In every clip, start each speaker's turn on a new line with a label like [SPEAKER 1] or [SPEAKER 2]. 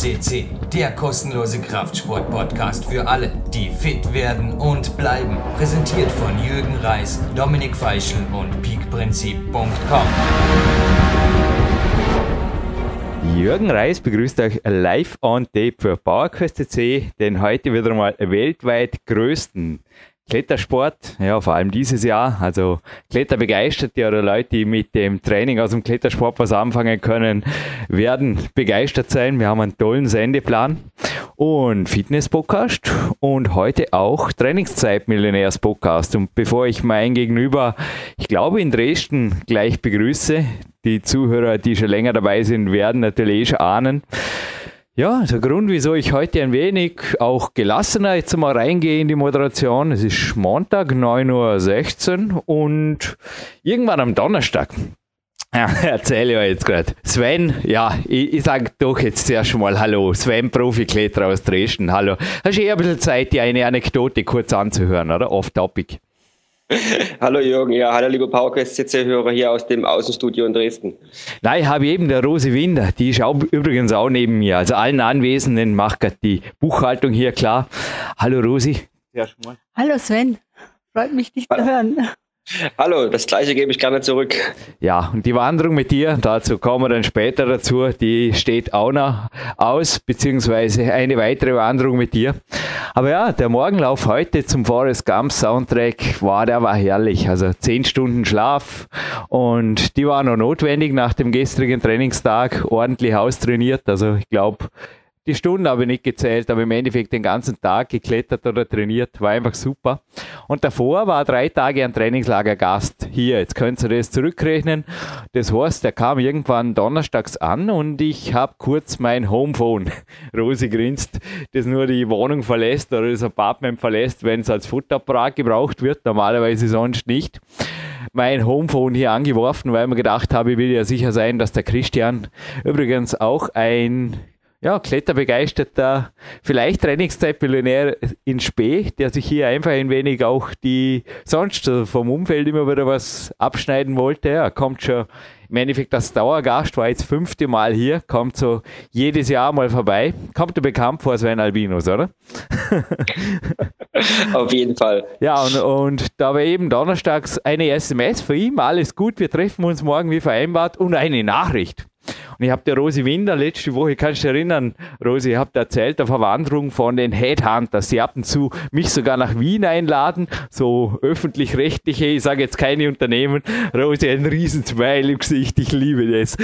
[SPEAKER 1] CC, der kostenlose Kraftsport-Podcast für alle, die fit werden und bleiben. Präsentiert von Jürgen Reis, Dominik Feischl und peakprinzip.com.
[SPEAKER 2] Jürgen Reis begrüßt euch live on tape für PowerQuest CC, den heute wieder mal weltweit größten Klettersport, ja, vor allem dieses Jahr. Also Kletterbegeisterte oder Leute, die mit dem Training aus dem Klettersport was anfangen können, werden begeistert sein. Wir haben einen tollen Sendeplan und Fitness-Podcast und heute auch Trainingszeit-Millionärs-Podcast. Und bevor ich mein Gegenüber, ich glaube in Dresden, gleich begrüße, die Zuhörer, die schon länger dabei sind, werden natürlich eh schon ahnen. Ja, der Grund, wieso ich heute ein wenig auch gelassener jetzt mal reingehe in die Moderation, es ist Montag, 9.16 Uhr und irgendwann am Donnerstag. Ja, erzähle ich euch jetzt gerade. Sven, ja, ich, ich sage doch jetzt zuerst mal Hallo. Sven, Profikletterer aus Dresden. Hallo. Hast du eh ein bisschen Zeit, dir eine Anekdote kurz anzuhören, oder? Off-Topic.
[SPEAKER 3] Hallo Jürgen, ja, hallo liebe PowerQuest CC-Hörer hier aus dem Außenstudio in Dresden.
[SPEAKER 2] Nein, ich habe eben der Rose Winder, die ist auch, übrigens auch neben mir. Also allen Anwesenden macht gerade die Buchhaltung hier klar. Hallo Rosi.
[SPEAKER 4] Ja, schon mal. Hallo Sven, freut mich dich zu hören.
[SPEAKER 3] Hallo, das gleiche gebe ich gerne zurück.
[SPEAKER 2] Ja, und die Wanderung mit dir, dazu kommen wir dann später dazu, die steht auch noch aus, beziehungsweise eine weitere Wanderung mit dir. Aber ja, der Morgenlauf heute zum Forest Gump Soundtrack war, der war herrlich. Also zehn Stunden Schlaf und die waren noch notwendig nach dem gestrigen Trainingstag, ordentlich austrainiert. Also ich glaube, die Stunden habe ich nicht gezählt, aber im Endeffekt den ganzen Tag geklettert oder trainiert, war einfach super. Und davor war drei Tage ein Trainingslager Gast hier. Jetzt könnt ihr das zurückrechnen. Das heißt, der kam irgendwann donnerstags an und ich habe kurz mein Homephone, Rosi grinst, das nur die Wohnung verlässt oder das Apartment verlässt, wenn es als Futterapparat gebraucht wird, normalerweise sonst nicht mein Homephone hier angeworfen, weil ich mir gedacht habe, ich will ja sicher sein, dass der Christian übrigens auch ein ja, kletterbegeisterter, vielleicht Trainingszeitmillionär in Spee, der sich hier einfach ein wenig auch die sonst vom Umfeld immer wieder was abschneiden wollte. Er kommt schon im Endeffekt als Dauergast, war jetzt fünfte Mal hier, kommt so jedes Jahr mal vorbei. Kommt dir bekannt vor Sven Albinos, oder?
[SPEAKER 3] Auf jeden Fall.
[SPEAKER 2] Ja, und, und da war eben donnerstags eine SMS für ihn, alles gut, wir treffen uns morgen wie vereinbart und eine Nachricht. Und ich habe der Rosi Winder letzte Woche, kannst du dich erinnern, Rosi, ich habe erzählt, der Verwanderung von den Headhunters. Die ab und zu mich sogar nach Wien einladen, so öffentlich-rechtliche, ich sage jetzt keine Unternehmen. Rosi, ein riesen Smile im Gesicht, ich liebe das.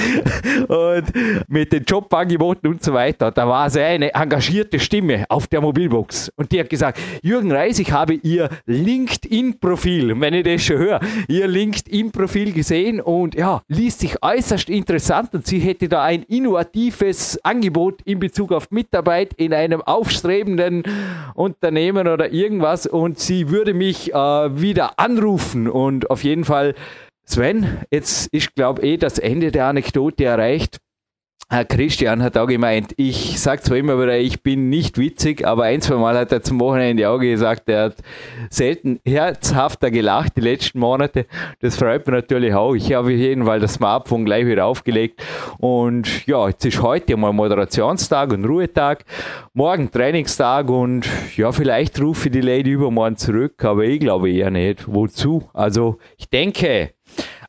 [SPEAKER 2] Und mit den Jobangeboten und so weiter, da war sie eine engagierte Stimme auf der Mobilbox. Und die hat gesagt, Jürgen Reis, ich habe Ihr LinkedIn-Profil, wenn ich das schon höre, Ihr LinkedIn-Profil gesehen und ja, liest sich äußerst interessant und sie hätte da ein innovatives Angebot in Bezug auf Mitarbeit in einem aufstrebenden Unternehmen oder irgendwas und sie würde mich äh, wieder anrufen und auf jeden Fall Sven, jetzt ist glaube eh das Ende der Anekdote erreicht. Herr Christian hat auch gemeint, ich sage zwar immer wieder, ich bin nicht witzig, aber ein, zwei Mal hat er zum Wochenende auch gesagt, er hat selten herzhafter gelacht die letzten Monate. Das freut mich natürlich auch. Ich habe jeden Fall das Smartphone gleich wieder aufgelegt. Und ja, jetzt ist heute mal Moderationstag und Ruhetag, morgen Trainingstag und ja, vielleicht rufe ich die Lady übermorgen zurück, aber ich glaube eher nicht. Wozu? Also ich denke,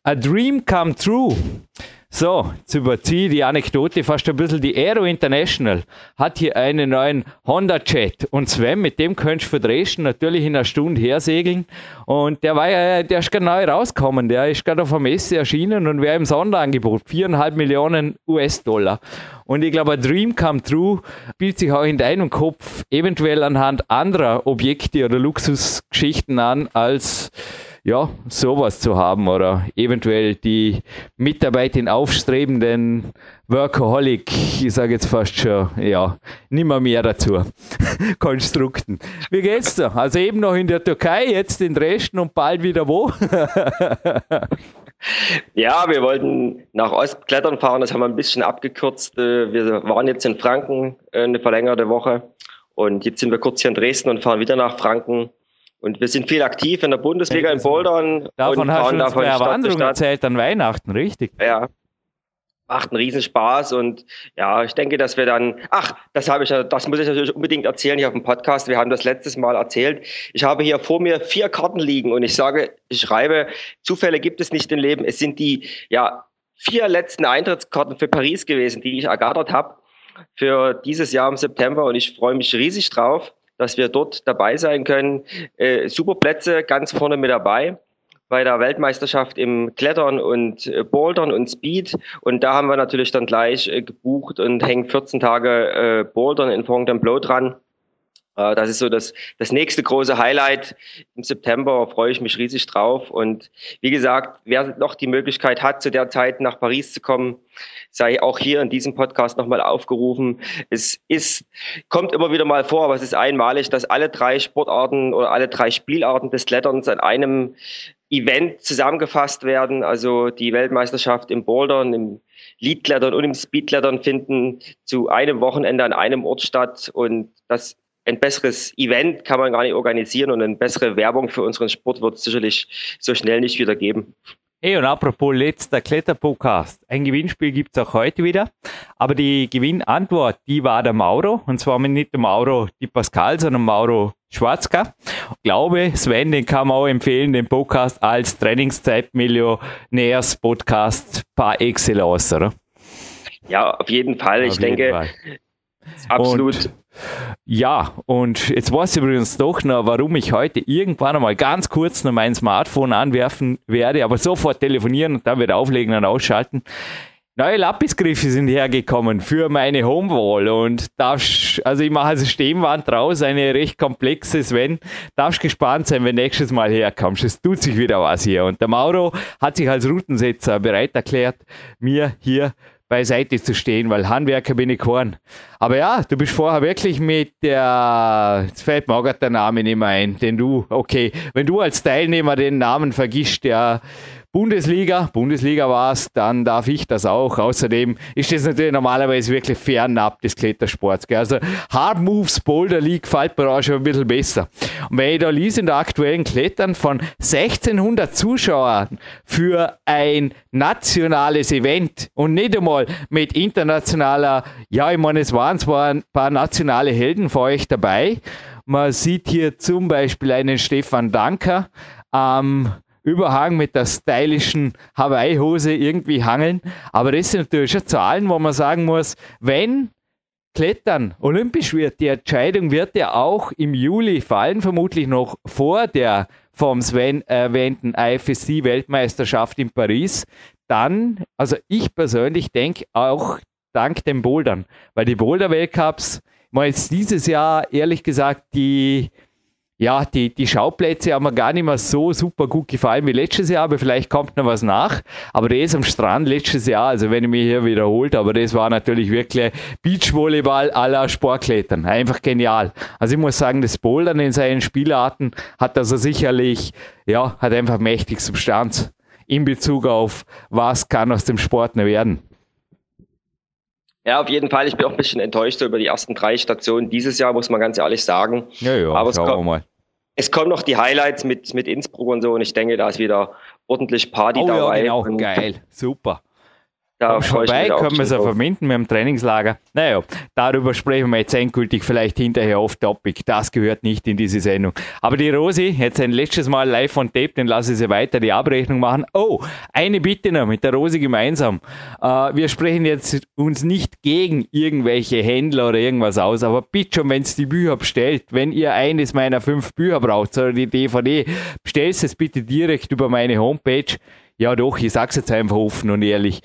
[SPEAKER 2] a dream come true. So, jetzt überziehe die Anekdote fast ein bisschen. Die Aero International hat hier einen neuen Honda Jet. Und Sven, mit dem könntest du für Dresden natürlich in einer Stunde hersegeln. Und der war ja, der ist gerade neu rausgekommen. Der ist gerade auf der Messe erschienen und wäre im Sonderangebot. Viereinhalb Millionen US-Dollar. Und ich glaube, ein Dream come true spielt sich auch in deinem Kopf eventuell anhand anderer Objekte oder Luxusgeschichten an als ja, sowas zu haben oder eventuell die Mitarbeit in aufstrebenden Workaholic, ich sage jetzt fast schon, ja, nimmer mehr dazu. Konstrukten. Wie geht's dir? Also eben noch in der Türkei, jetzt in Dresden und bald wieder wo?
[SPEAKER 3] ja, wir wollten nach Ost klettern fahren, das haben wir ein bisschen abgekürzt. Äh, wir waren jetzt in Franken äh, eine verlängerte Woche und jetzt sind wir kurz hier in Dresden und fahren wieder nach Franken und wir sind viel aktiv in der Bundesliga in Bouldern.
[SPEAKER 2] Davon hast du uns bei der Wanderung erzählt an Weihnachten, richtig?
[SPEAKER 3] Ja. macht einen Riesenspaß und ja, ich denke, dass wir dann, ach, das habe ich, das muss ich natürlich unbedingt erzählen hier auf dem Podcast. Wir haben das letztes Mal erzählt. Ich habe hier vor mir vier Karten liegen und ich sage, ich schreibe, Zufälle gibt es nicht im Leben. Es sind die, ja, vier letzten Eintrittskarten für Paris gewesen, die ich ergattert habe für dieses Jahr im September und ich freue mich riesig drauf, dass wir dort dabei sein können. Äh, super Plätze ganz vorne mit dabei bei der Weltmeisterschaft im Klettern und äh, Bouldern und Speed. Und da haben wir natürlich dann gleich äh, gebucht und hängen 14 Tage äh, Bouldern in Fontainebleau dran. Äh, das ist so das, das nächste große Highlight. Im September freue ich mich riesig drauf. Und wie gesagt, wer noch die Möglichkeit hat, zu der Zeit nach Paris zu kommen, sei auch hier in diesem Podcast nochmal aufgerufen. Es ist, kommt immer wieder mal vor, aber es ist einmalig, dass alle drei Sportarten oder alle drei Spielarten des Kletterns an einem Event zusammengefasst werden. Also die Weltmeisterschaft im Bouldern, im Leadklettern und im Speedklettern finden zu einem Wochenende an einem Ort statt und das ein besseres Event kann man gar nicht organisieren und eine bessere Werbung für unseren Sport wird es sicherlich so schnell nicht wieder geben.
[SPEAKER 2] Hey, und apropos letzter Kletterpodcast. Ein Gewinnspiel gibt es auch heute wieder. Aber die Gewinnantwort, die war der Mauro. Und zwar nicht der Mauro Di Pascal, sondern Mauro Schwarzka. Ich glaube, Sven, den kann man auch empfehlen, den Podcast als Trainingszeit-Millionärs-Podcast par excellence, oder?
[SPEAKER 3] Ja, auf jeden Fall. Auf ich jeden denke, Fall. Absolut. Und
[SPEAKER 2] ja, und jetzt weiß ich übrigens doch noch, warum ich heute irgendwann einmal ganz kurz noch mein Smartphone anwerfen werde, aber sofort telefonieren und dann wieder auflegen und ausschalten. Neue Lapisgriffe sind hergekommen für meine Homewall und darfst, also ich mache also Stemwand draus, eine recht komplexe Sven. Darfst gespannt sein, wenn nächstes Mal herkommst. Es tut sich wieder was hier. Und der Mauro hat sich als Routensetzer bereit erklärt, mir hier beiseite zu stehen, weil Handwerker bin ich kein. Aber ja, du bist vorher wirklich mit der, jetzt fällt mir auch der Name nicht mehr ein, den du, okay, wenn du als Teilnehmer den Namen vergisst, der Bundesliga, Bundesliga war es, dann darf ich das auch. Außerdem ist das natürlich normalerweise wirklich fernab des Klettersports. Gell? Also Hard Moves Boulder League fällt mir auch schon ein bisschen besser. Und wenn ich da lese in der aktuellen Klettern von 1600 Zuschauern für ein nationales Event und nicht einmal mit internationaler, ja, ich meine, es waren zwar ein paar nationale Helden für euch dabei. Man sieht hier zum Beispiel einen Stefan Danker am ähm, Überhang mit der stylischen Hawaii-Hose irgendwie hangeln. Aber das sind natürlich schon Zahlen, wo man sagen muss, wenn Klettern olympisch wird, die Entscheidung wird ja auch im Juli fallen, vermutlich noch vor der vom Sven erwähnten IFSC-Weltmeisterschaft in Paris. Dann, also ich persönlich denke auch dank den Bouldern, weil die Boulder-Weltcups, mal jetzt dieses Jahr ehrlich gesagt die ja, die, die Schauplätze haben mir gar nicht mehr so super gut gefallen wie letztes Jahr, aber vielleicht kommt noch was nach. Aber das am Strand letztes Jahr, also wenn ich mich hier wiederholt, aber das war natürlich wirklich Beachvolleyball la Sportklettern. Einfach genial. Also ich muss sagen, das Bouldern in seinen Spielarten hat also sicherlich, ja, hat einfach mächtig Substanz in Bezug auf, was kann aus dem Sport noch werden.
[SPEAKER 3] Ja, auf jeden Fall. Ich bin auch ein bisschen enttäuscht über die ersten drei Stationen dieses Jahr, muss man ganz ehrlich sagen.
[SPEAKER 2] Ja, ja,
[SPEAKER 3] Aber es, kommt, mal. es kommen noch die Highlights mit, mit Innsbruck und so und ich denke, da ist wieder ordentlich Party
[SPEAKER 2] oh,
[SPEAKER 3] dabei.
[SPEAKER 2] Ja, genau, geil, super. Da vorbei, können wir es ja verbinden mit dem Trainingslager. Naja, darüber sprechen wir jetzt endgültig vielleicht hinterher off-topic. Das gehört nicht in diese Sendung. Aber die Rosi, jetzt ein letztes Mal live on tape, dann lasse ich sie weiter die Abrechnung machen. Oh, eine Bitte noch mit der Rosi gemeinsam. Äh, wir sprechen jetzt uns nicht gegen irgendwelche Händler oder irgendwas aus, aber bitte schon, wenn es die Bücher bestellt, wenn ihr eines meiner fünf Bücher braucht oder die DVD, bestellt es bitte direkt über meine Homepage. Ja doch, ich sag's jetzt einfach offen und ehrlich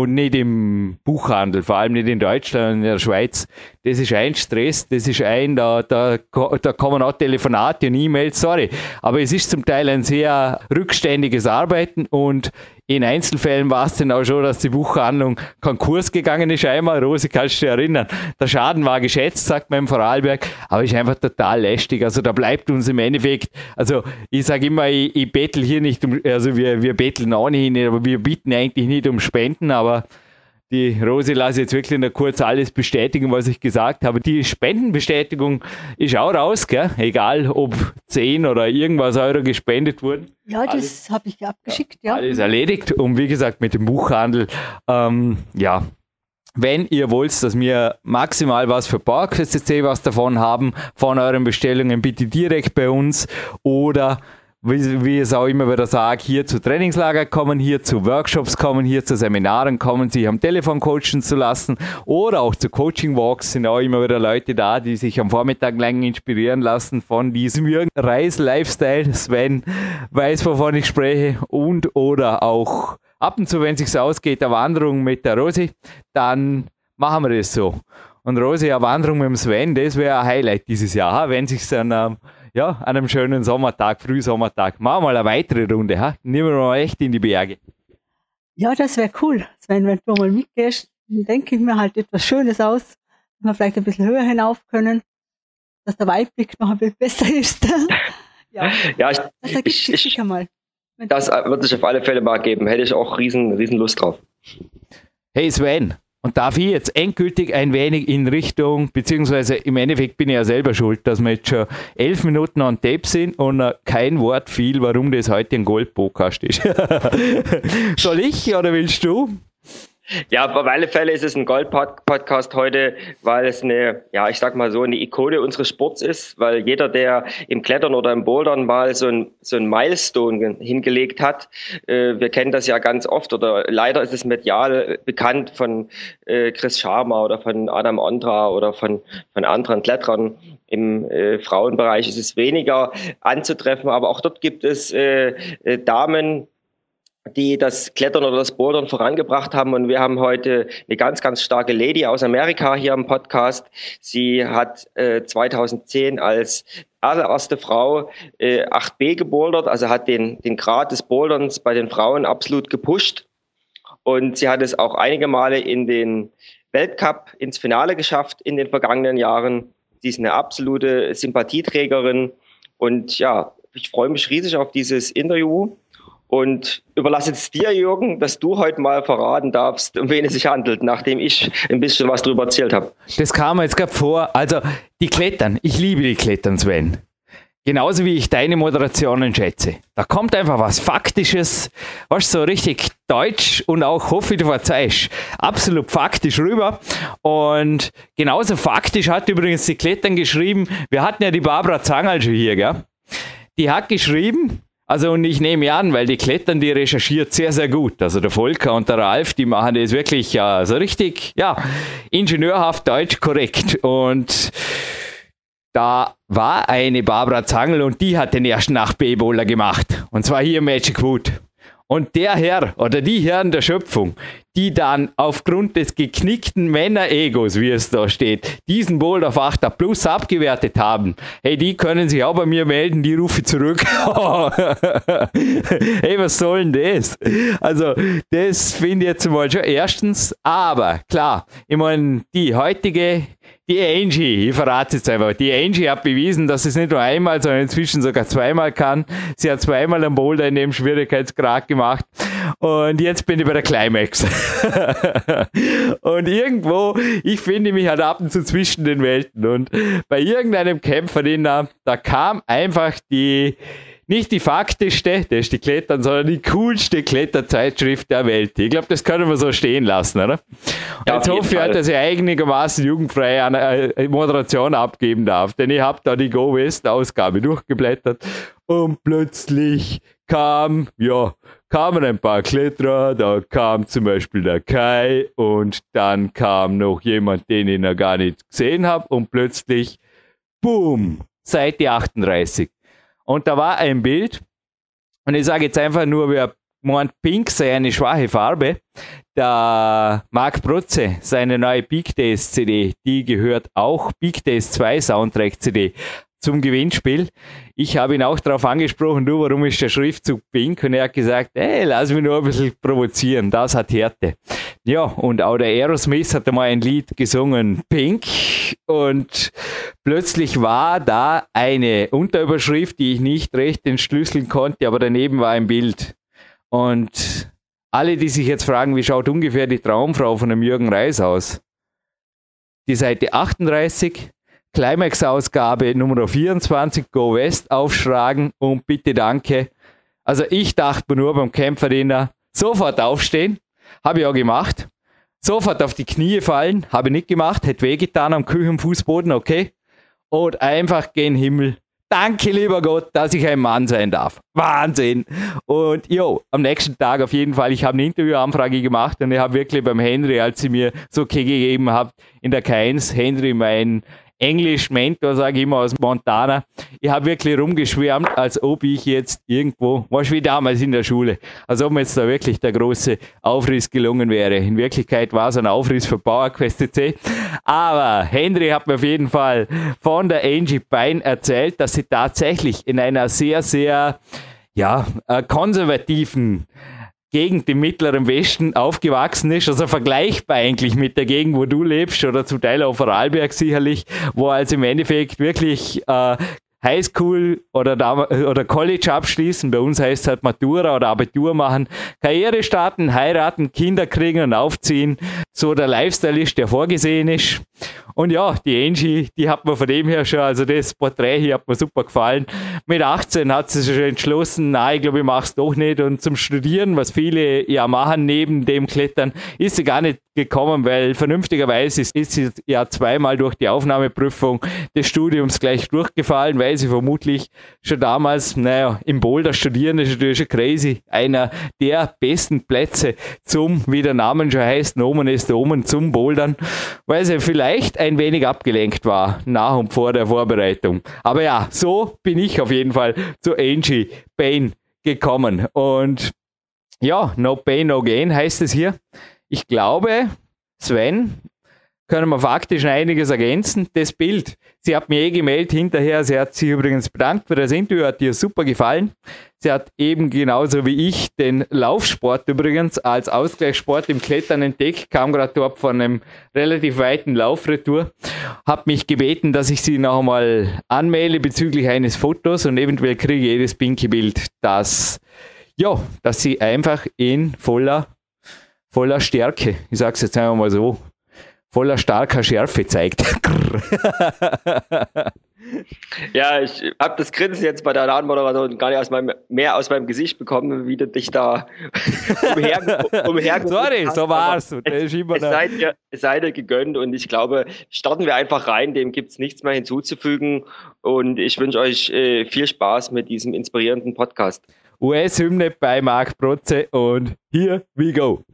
[SPEAKER 2] und nicht im Buchhandel, vor allem nicht in Deutschland in der Schweiz. Das ist ein Stress, das ist ein, da, da, da kommen auch Telefonate und E-Mails, sorry. Aber es ist zum Teil ein sehr rückständiges Arbeiten und in Einzelfällen war es dann auch schon, dass die Buchhandlung Konkurs gegangen ist einmal. Rosi, kannst du dich erinnern? Der Schaden war geschätzt, sagt man im Vorarlberg, aber ist einfach total lästig. Also da bleibt uns im Endeffekt, also ich sage immer, ich, ich bettel hier nicht um, also wir, wir betteln auch nicht, aber wir bitten eigentlich nicht um Spenden, aber die Rosi lasse jetzt wirklich nur kurz alles bestätigen, was ich gesagt habe. Die Spendenbestätigung ist auch raus, gell? egal ob 10 oder irgendwas Euro gespendet wurden.
[SPEAKER 4] Ja, das habe ich abgeschickt, ja.
[SPEAKER 2] Alles erledigt. Und wie gesagt, mit dem Buchhandel, ähm, ja, wenn ihr wollt, dass wir maximal was für PowerQuest was davon haben, von euren Bestellungen, bitte direkt bei uns oder wie, wie es auch immer wieder sage, hier zu Trainingslager kommen, hier zu Workshops kommen, hier zu Seminaren kommen, sich am Telefon coachen zu lassen oder auch zu Coaching Walks sind auch immer wieder Leute da, die sich am Vormittag lang inspirieren lassen von diesem Jürgen Reis Lifestyle. Sven weiß, wovon ich spreche und oder auch ab und zu, wenn es sich ausgeht, eine Wanderung mit der Rosi, dann machen wir das so. Und Rosi, eine Wanderung mit dem Sven, das wäre ein Highlight dieses Jahr, wenn sich dann ähm, ja, an einem schönen Sommertag, Frühsommertag, machen wir mal eine weitere Runde. Ha? Nehmen wir mal echt in die Berge.
[SPEAKER 4] Ja, das wäre cool. Sven, wenn du mal mitgehst, dann denke ich mir halt etwas Schönes aus, dass wir vielleicht ein bisschen höher hinauf können, dass der Weitblick noch ein bisschen besser ist.
[SPEAKER 3] ja, ja ich, das ergibt ich, sich sicher mal. Das wird sich auf alle Fälle mal geben. Hätte ich auch riesen, riesen Lust drauf.
[SPEAKER 2] Hey Sven, und darf ich jetzt endgültig ein wenig in Richtung, beziehungsweise im Endeffekt bin ich ja selber schuld, dass wir jetzt schon elf Minuten an Tape sind und kein Wort fiel, warum das heute ein Gold-Podcast ist. Soll ich oder willst du?
[SPEAKER 3] Ja, auf alle Fälle ist es ein Gold-Podcast heute, weil es eine, ja, ich sag mal so, eine Ikone unseres Sports ist, weil jeder, der im Klettern oder im Bouldern mal so ein, so ein Milestone hingelegt hat, äh, wir kennen das ja ganz oft oder leider ist es medial bekannt von äh, Chris Sharma oder von Adam Ondra oder von, von anderen Kletterern. Im äh, Frauenbereich ist es weniger anzutreffen, aber auch dort gibt es äh, äh Damen, die das Klettern oder das Bouldern vorangebracht haben. Und wir haben heute eine ganz, ganz starke Lady aus Amerika hier im Podcast. Sie hat äh, 2010 als allererste Frau äh, 8b gebouldert, also hat den, den Grad des Boulderns bei den Frauen absolut gepusht. Und sie hat es auch einige Male in den Weltcup ins Finale geschafft in den vergangenen Jahren. Sie ist eine absolute Sympathieträgerin. Und ja, ich freue mich riesig auf dieses Interview und überlasse es dir, Jürgen, dass du heute mal verraten darfst, um wen es sich handelt, nachdem ich ein bisschen was darüber erzählt habe.
[SPEAKER 2] Das kam jetzt gerade vor. Also, die Klettern. Ich liebe die Klettern, Sven. Genauso wie ich deine Moderationen schätze. Da kommt einfach was Faktisches, was so richtig deutsch und auch, hoffe du verzeihst, absolut faktisch rüber. Und genauso faktisch hat übrigens die Klettern geschrieben, wir hatten ja die Barbara Zangerl schon hier, gell? Die hat geschrieben, also und ich nehme an, weil die Klettern, die recherchiert sehr, sehr gut. Also der Volker und der Ralf, die machen das wirklich ja, so richtig, ja, ingenieurhaft deutsch korrekt. Und da war eine Barbara Zangel und die hat den ersten Nacht-B-Bowler gemacht. Und zwar hier Magic Wood. Und der Herr oder die Herren der Schöpfung, die dann aufgrund des geknickten Männeregos, wie es da steht, diesen Boulder auf 8 Plus abgewertet haben, hey, die können sich auch bei mir melden, die rufe zurück. hey, was soll denn das? Also, das finde ich jetzt mal schon erstens, aber klar, ich meine, die heutige die Angie, ich verrate es einfach, die Angie hat bewiesen, dass sie es nicht nur einmal, sondern inzwischen sogar zweimal kann. Sie hat zweimal einen Boulder in dem Schwierigkeitsgrad gemacht. Und jetzt bin ich bei der Climax. und irgendwo, ich finde mich halt ab und zu zwischen den Welten. Und bei irgendeinem Kämpfer, da kam einfach die, nicht die faktischste, das ist die Klettern, sondern die coolste Kletterzeitschrift der Welt. Ich glaube, das können wir so stehen lassen, oder? Ja, jetzt hoffe ich, halt, dass ich einigermaßen jugendfreie äh, Moderation abgeben darf, denn ich habe da die Go West Ausgabe durchgeblättert und plötzlich kam, ja, kamen ein paar Kletterer, da kam zum Beispiel der Kai und dann kam noch jemand, den ich noch gar nicht gesehen habe und plötzlich, boom, Seite 38. Und da war ein Bild, und ich sage jetzt einfach nur, wer meint, Pink sei eine schwache Farbe. Der Marc Protze, seine neue Peak Days CD, die gehört auch Peak Days 2 Soundtrack CD zum Gewinnspiel. Ich habe ihn auch darauf angesprochen, du, warum ist der Schriftzug pink? Und er hat gesagt, ey, lass mich nur ein bisschen provozieren, das hat Härte. Ja, und auch der Aerosmith hat einmal ein Lied gesungen, Pink. Und plötzlich war da eine Unterüberschrift, die ich nicht recht entschlüsseln konnte, aber daneben war ein Bild. Und alle, die sich jetzt fragen, wie schaut ungefähr die Traumfrau von dem Jürgen Reis aus? Die Seite 38, Climax-Ausgabe Nummer 24, Go West aufschlagen und bitte danke. Also ich dachte mir nur beim Kämpferdiener, sofort aufstehen, habe ich auch gemacht. Sofort auf die Knie fallen, habe ich nicht gemacht, hätte wehgetan am Küchenfußboden, okay. Und einfach gen Himmel Danke, lieber Gott, dass ich ein Mann sein darf. Wahnsinn. Und jo, am nächsten Tag auf jeden Fall, ich habe eine Interviewanfrage gemacht und ich habe wirklich beim Henry, als sie mir so okay gegeben hat, in der K1, Henry, mein Englisch-Mentor, sage ich immer, aus Montana. Ich habe wirklich rumgeschwärmt, als ob ich jetzt irgendwo, war wie damals in der Schule, als ob mir jetzt da wirklich der große Aufriss gelungen wäre. In Wirklichkeit war es ein Aufriss für PowerQuest CC. Aber Henry hat mir auf jeden Fall von der Angie Bein erzählt, dass sie tatsächlich in einer sehr, sehr ja, äh, konservativen Gegend im Mittleren Westen aufgewachsen ist, also vergleichbar eigentlich mit der Gegend, wo du lebst oder zum Teil auf Vorarlberg sicherlich, wo also im Endeffekt wirklich äh, Highschool oder, oder College abschließen, bei uns heißt es halt Matura oder Abitur machen, Karriere starten, heiraten, Kinder kriegen und aufziehen, so der Lifestyle ist, der vorgesehen ist. Und ja, die Angie, die hat mir von dem her schon, also das Porträt hier hat mir super gefallen. Mit 18 hat sie sich entschlossen, nein, ich glaube, ich mache es doch nicht. Und zum Studieren, was viele ja machen neben dem Klettern, ist sie gar nicht gekommen, weil vernünftigerweise ist, ist sie ja zweimal durch die Aufnahmeprüfung des Studiums gleich durchgefallen, weil sie vermutlich schon damals, naja, im Boulder studieren ist natürlich schon crazy. Einer der besten Plätze zum, wie der Name schon heißt, Nomen ist Omen zum Bouldern, weil sie vielleicht ein wenig abgelenkt war nach und vor der Vorbereitung. Aber ja, so bin ich auf jeden Fall zu Angie Payne gekommen. Und ja, no pain, no gain heißt es hier. Ich glaube, Sven, können wir faktisch einiges ergänzen. Das Bild, sie hat mir eh gemeldet hinterher, sie hat sich übrigens bedankt für das Interview, hat ihr super gefallen. Sie hat eben genauso wie ich den Laufsport übrigens als Ausgleichssport im Klettern entdeckt, kam gerade dort von einem relativ weiten Laufretour, hat mich gebeten, dass ich sie noch einmal anmelde bezüglich eines Fotos und eventuell kriege ich jedes pinke Bild, das ja, dass sie einfach in voller voller Stärke, ich sage es jetzt einmal mal so, voller starker Schärfe zeigt.
[SPEAKER 3] ja, ich habe das Grinsen jetzt bei der Ladenmoderation gar nicht aus meinem, mehr aus meinem Gesicht bekommen, wie du dich da umher, umher
[SPEAKER 2] Sorry, so war's.
[SPEAKER 3] Es, es, seid ihr, es seid ihr gegönnt und ich glaube, starten wir einfach rein, dem gibt es nichts mehr hinzuzufügen und ich wünsche euch äh, viel Spaß mit diesem inspirierenden Podcast.
[SPEAKER 2] US-Hymne bei Marc Protze und here we go.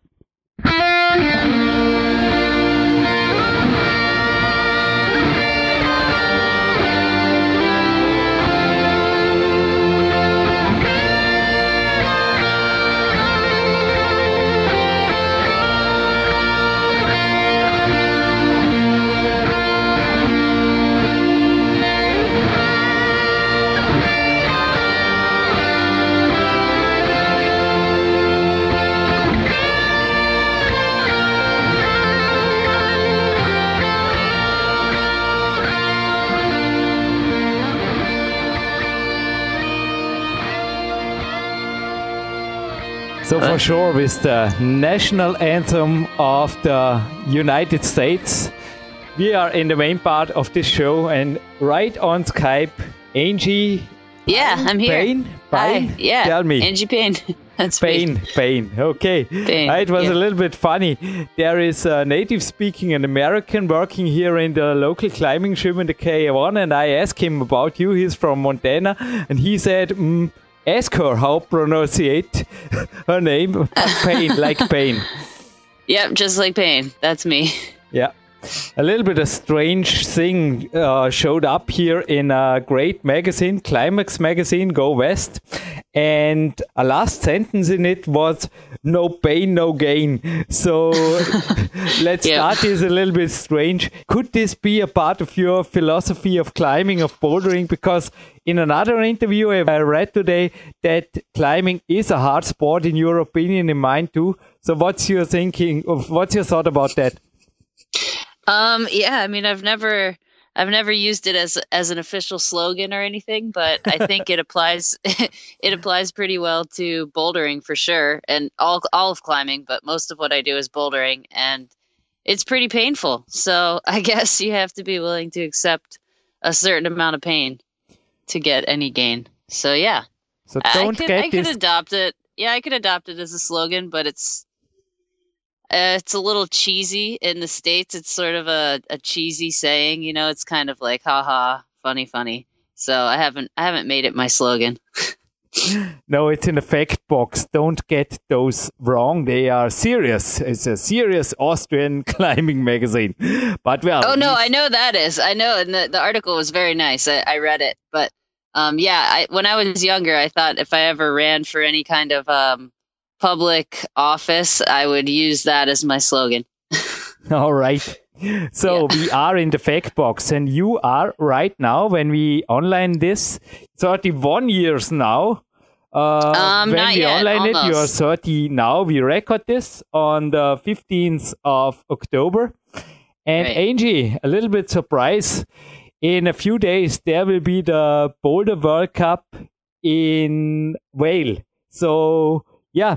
[SPEAKER 2] So for sure, with the national anthem of the United States, we are in the main part of this show, and right on Skype, Angie.
[SPEAKER 5] Yeah, I'm here.
[SPEAKER 2] Payne, Payne.
[SPEAKER 5] Hi. Yeah,
[SPEAKER 2] tell me.
[SPEAKER 5] Angie Payne. That's
[SPEAKER 2] Payne,
[SPEAKER 5] me.
[SPEAKER 2] Payne. Okay,
[SPEAKER 5] Payne,
[SPEAKER 2] Uh, it was
[SPEAKER 5] yeah.
[SPEAKER 2] a little bit funny. There is a native speaking an American working here in the local climbing gym in the K1, and I asked him about you. He's from Montana, and he said. Mm, Ask her how pronunciate her name, pain, like pain.
[SPEAKER 5] Yep, just like pain. That's me.
[SPEAKER 2] Yeah. A little bit of strange thing uh, showed up here in a great magazine, Climax magazine, Go West. And a last sentence in it was no pain, no gain. So let's
[SPEAKER 5] Yeah.
[SPEAKER 2] start this a little bit strange. Could this be a part of your philosophy of climbing, of bouldering? Because in another interview I read today that climbing is a hard sport, in your opinion, in mine too. So what's your thinking of what's your thought about that?
[SPEAKER 5] Um, yeah, I mean, I've never, I've never used it as as an official slogan or anything, but I think it applies it applies pretty well to bouldering for sure, and all all of climbing. But most of what I do is bouldering, and it's pretty painful. So I guess you have to be willing to accept a certain amount of pain to get any gain. So yeah,
[SPEAKER 2] So
[SPEAKER 5] I
[SPEAKER 2] don't
[SPEAKER 5] could
[SPEAKER 2] get
[SPEAKER 5] I could
[SPEAKER 2] this.
[SPEAKER 5] adopt it. Yeah, I could adopt it as a slogan, but it's uh, it's a little cheesy in the states. It's sort of a, a cheesy saying, you know. It's kind of like haha, funny, funny. So I haven't I haven't made it my slogan.
[SPEAKER 2] No, it's in the fact box. Don't get those wrong. They are serious. It's a serious Austrian climbing magazine. But well,
[SPEAKER 5] Oh no, I know that is. I know, and the, the article was very nice. I, I read it, but um, yeah, I, when I was younger, I thought if I ever ran for any kind of um, public office, I would use that as my slogan.
[SPEAKER 2] All right. So we are in the fact box, and you are right now when we online this 31 years now. Uh,
[SPEAKER 5] Um,
[SPEAKER 2] when we
[SPEAKER 5] yet,
[SPEAKER 2] online it, you are 30 now. We record this on the 15th of October. And
[SPEAKER 5] Right.
[SPEAKER 2] Angie, a little bit surprise. In a few days, there will be the Boulder World Cup in Wales. So, yeah,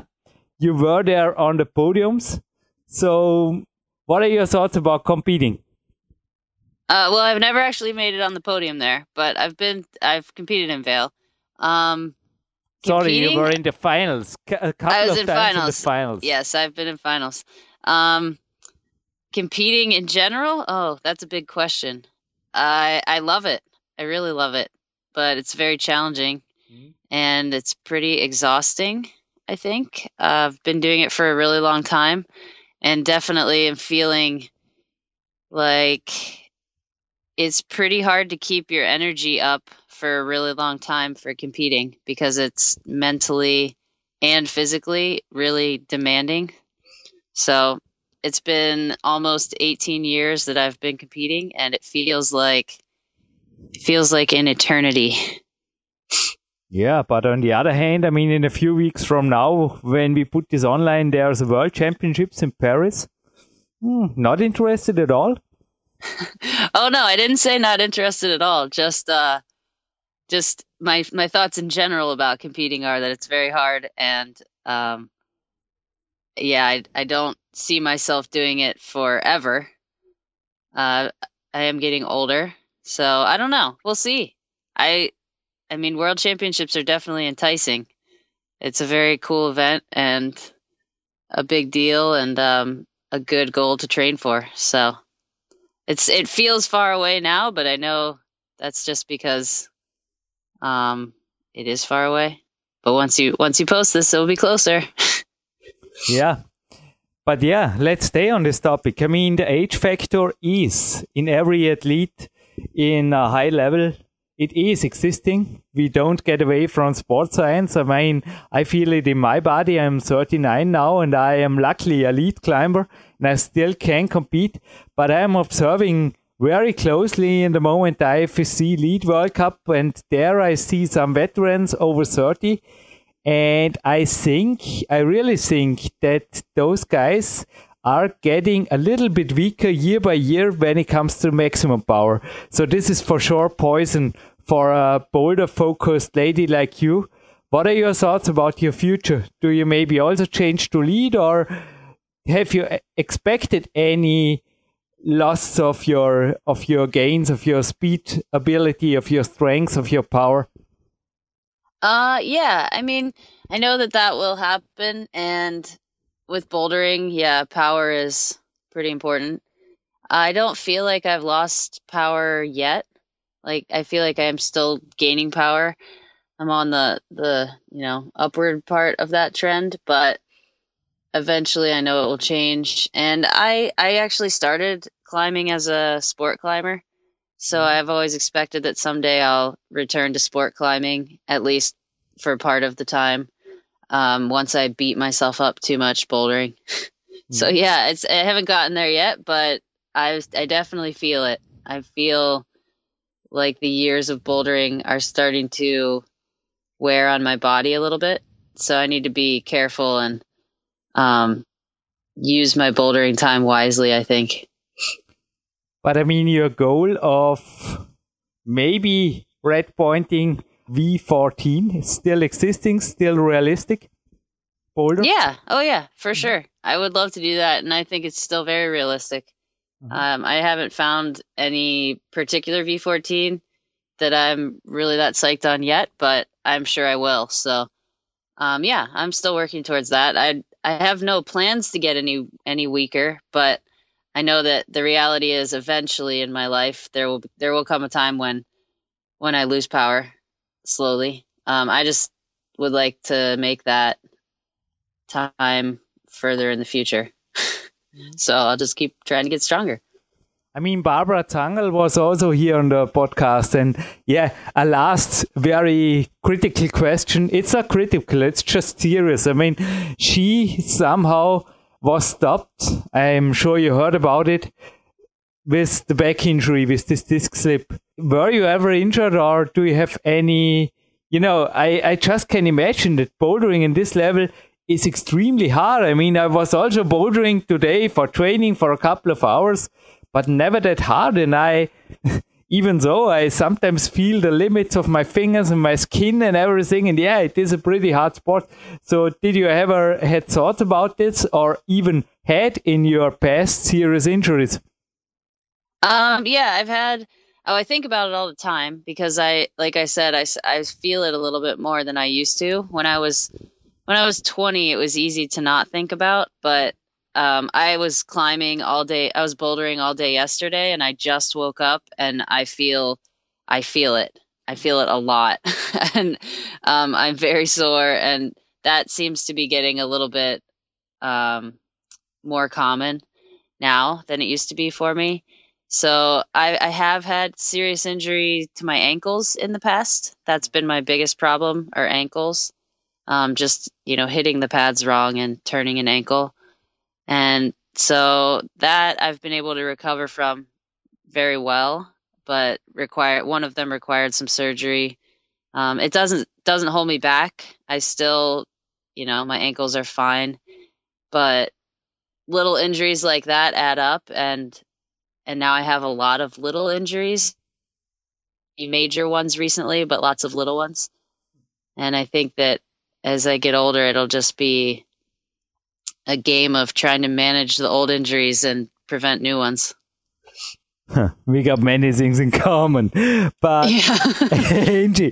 [SPEAKER 2] you were there on the podiums. So, what are your thoughts about competing?
[SPEAKER 5] Uh, well, I've never actually made it on the podium there, but I've been I've competed in Vail. Um,
[SPEAKER 2] Sorry, you were in the finals. A couple
[SPEAKER 5] I was
[SPEAKER 2] of
[SPEAKER 5] in
[SPEAKER 2] times
[SPEAKER 5] finals.
[SPEAKER 2] in the finals.
[SPEAKER 5] Yes, I've been in finals. Um, competing in general? Oh, that's a big question. I I love it. I really love it, but it's very challenging
[SPEAKER 2] Mhm.
[SPEAKER 5] and it's pretty exhausting. I think uh, I've been doing it for a really long time, and definitely am feeling like it's pretty hard to keep your energy up for a really long time for competing because it's mentally and physically really demanding. So it's been almost 18 years that I've been competing and it feels like feels like an eternity.
[SPEAKER 2] Yeah, but on the other hand, I mean, in a few weeks from now, when we put this online, there's a World Championships in Paris. Hmm, not interested at all.
[SPEAKER 5] oh no, I didn't say not interested at all. Just uh just my my thoughts in general about competing are that it's very hard and um yeah, I I don't see myself doing it forever. Uh I am getting older, so I don't know. We'll see. I I mean, world championships are definitely enticing. It's a very cool event and a big deal and um a good goal to train for. So it's it feels far away now, but I know that's just because um it is far away. But once you once you post this, it'll be closer.
[SPEAKER 2] Yeah. But yeah, let's stay on this topic. I mean, the age factor is in every athlete in a high level. It is existing. We don't get away from sports science. I mean, I feel it in my body. I'm 39 now and I am luckily a lead climber and I still can compete. But I am observing very closely in the moment IFSC Lead World Cup and there I see some veterans over 30 and I think, I really think that those guys are getting a little bit weaker year by year when it comes to maximum power. So this is for sure poison for a boulder focused lady like you. What are your thoughts about your future? Do you maybe also change to lead or have you expected any loss of your of your gains of your speed ability of your strength of your power
[SPEAKER 5] Uh, yeah. I mean, I know that that will happen, and with bouldering, yeah, power is pretty important. I don't feel like I've lost power yet. Like I feel like I'm still gaining power. I'm on the the you know upward part of that trend, but eventually I know it will change. And I I actually started climbing as a sport climber. So mm-hmm. I've always expected that someday I'll return to sport climbing, at least for part of the time. Um, once I beat myself up too much bouldering. so yeah, it's I haven't gotten there yet, but I I definitely feel it. I feel like the years of bouldering are starting to wear on my body a little bit. So I need to be careful and um, use my bouldering time wisely. I think.
[SPEAKER 2] But I mean, your goal of maybe red pointing V14 still existing, still realistic? Boulder?
[SPEAKER 5] Yeah. Oh, yeah, for sure. I would love to do that. And I think it's still very realistic. Mm-hmm. Um, I haven't found any particular V14 that I'm really that psyched on yet, but I'm sure I will. So, um, yeah, I'm still working towards that. I I have no plans to get any any weaker, but I know that the reality is eventually in my life there will there will come a time when when I lose power slowly. Um, I just would like to make that time further in the future. so I'll just keep trying to get stronger.
[SPEAKER 2] I mean, Barbara Zangerl was also here on the podcast. And yeah, a last very critical question. It's not critical, it's just serious. I mean, she somehow was stopped. I'm sure you heard about it with the back injury, with this disc slip. Were you ever injured or do you have any? You know, I, I just can imagine that bouldering in this level is extremely hard. I mean, I was also bouldering today for training for a couple of hours but never that hard. And I, even though I sometimes feel the limits of my fingers and my skin and everything, and yeah, it is a pretty hard sport. So, did you ever had thoughts about this, or even had in your past serious injuries?
[SPEAKER 5] Um, yeah, I've had. Oh, I think about it all the time because I, like I said, I, I feel it a little bit more than I used to. When I was when I was 20, it was easy to not think about, but um, I was climbing all day. I was bouldering all day yesterday, and I just woke up, and I feel, I feel it. I feel it a lot, and um, I'm very sore, and that seems to be getting a little bit um, more common now than it used to be for me. So I, I have had serious injury to my ankles in the past. That's been my biggest problem, or ankles. Um, just you know hitting the pads wrong and turning an ankle. And so that I've been able to recover from very well, but require one of them required some surgery. Um, it doesn't doesn't hold me back. I still, you know, my ankles are fine, but little injuries like that add up, and and now I have a lot of little injuries, major ones recently, but lots of little ones. And I think that as I get older, it'll just be a game of trying to manage the old injuries and prevent new ones.
[SPEAKER 2] we got many things in common. But Angie,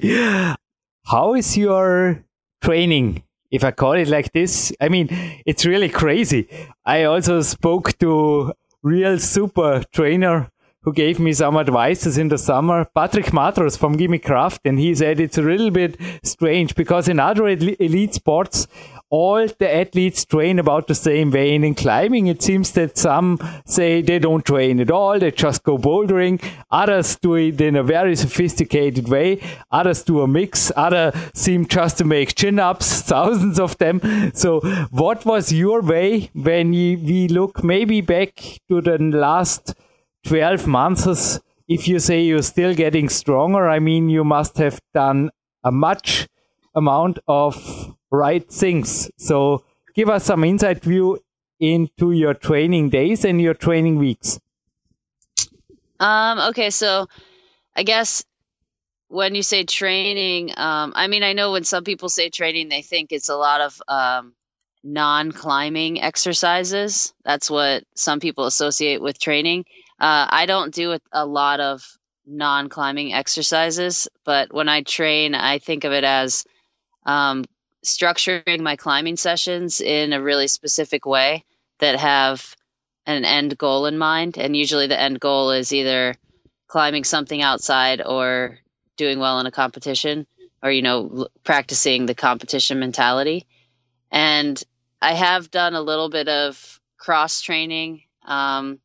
[SPEAKER 2] how is your training? If I call it like this, I mean, it's really crazy. I also spoke to real super trainer who gave me some advices in the summer, Patrick Matros from Gimme Kraft, and he said it's a little bit strange because in other elite sports, all the athletes train about the same way. And in climbing, it seems that some say they don't train at all, they just go bouldering. Others do it in a very sophisticated way. Others do a mix. Others seem just to make chin ups, thousands of them. So, what was your way when you, we look maybe back to the last 12 months, if you say you're still getting stronger, I mean, you must have done a much amount of right things. So give us some insight view into your training days and your training weeks.
[SPEAKER 5] Um, okay, so I guess when you say training, um, I mean, I know when some people say training, they think it's a lot of um, non climbing exercises. That's what some people associate with training. Uh, I don't do a, lot of non climbing exercises, but when I train, I think of it as um, structuring my climbing sessions in a really specific way that have an end goal in mind. And usually the end goal is either climbing something outside or doing well in a competition or, you know, practicing the competition mentality. And I have done a little bit of cross training. Um,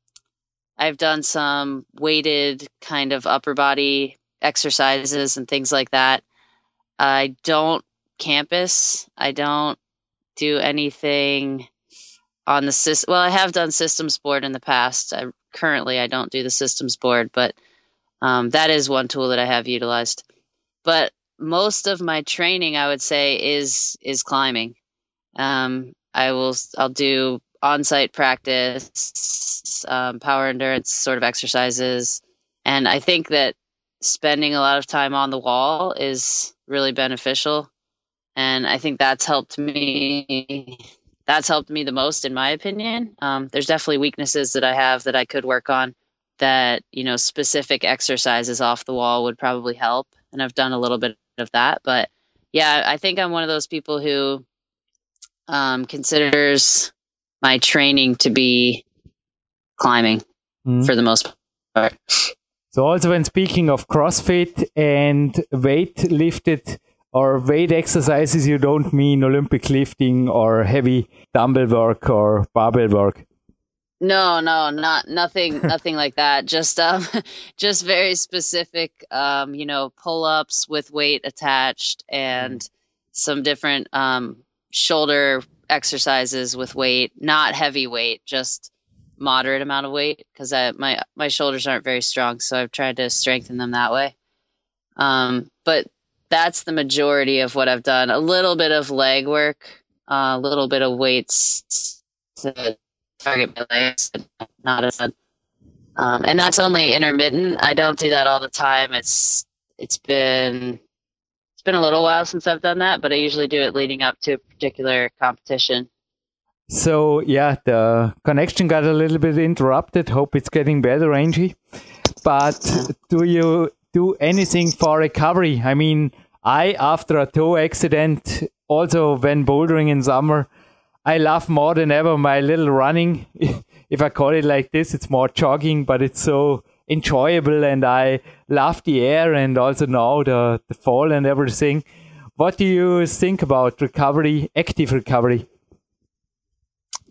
[SPEAKER 5] I've done some weighted kind of upper body exercises and things like that. I don't campus. I don't do anything on the system. Well, I have done systems board in the past. I, currently, I don't do the systems board, but um, that is one tool that I have utilized. But most of my training, I would say, is is climbing. Um, I will I'll do on-site practice, um, power endurance sort of exercises, and I think that spending a lot of time on the wall is really beneficial, and I think that's helped me. That's helped me the most, in my opinion. Um, there's definitely weaknesses that I have that I could work on. That you know, specific exercises off the wall would probably help, and I've done a little bit of that. But yeah, I think I'm one of those people who um, considers my training to be climbing mm. for the most part.
[SPEAKER 2] So also when speaking of CrossFit and weight lifted or weight exercises, you don't mean Olympic lifting or heavy dumbbell work or barbell work.
[SPEAKER 5] No, no, not nothing, nothing like that. Just, um, just very specific, um, you know, pull ups with weight attached and some different um, shoulder exercises with weight, not heavy weight, just moderate amount of weight because my my shoulders aren't very strong, so I've tried to strengthen them that way. Um, but that's the majority of what I've done. A little bit of leg work, uh, a little bit of weights to target my legs, not a ton. Um, and that's only intermittent. I don't do that all the time. It's it's been it's been a little while since I've done that, but I usually do it leading up to a particular competition.
[SPEAKER 2] So yeah, the connection got a little bit interrupted. Hope it's getting better, Angie. But do you do anything for recovery? I mean, I after a toe accident, also when bouldering in summer, I love more than ever my little running. if I call it like this, it's more jogging, but it's so enjoyable and I love the air and also now the, the fall and everything. What do you think about recovery, active recovery?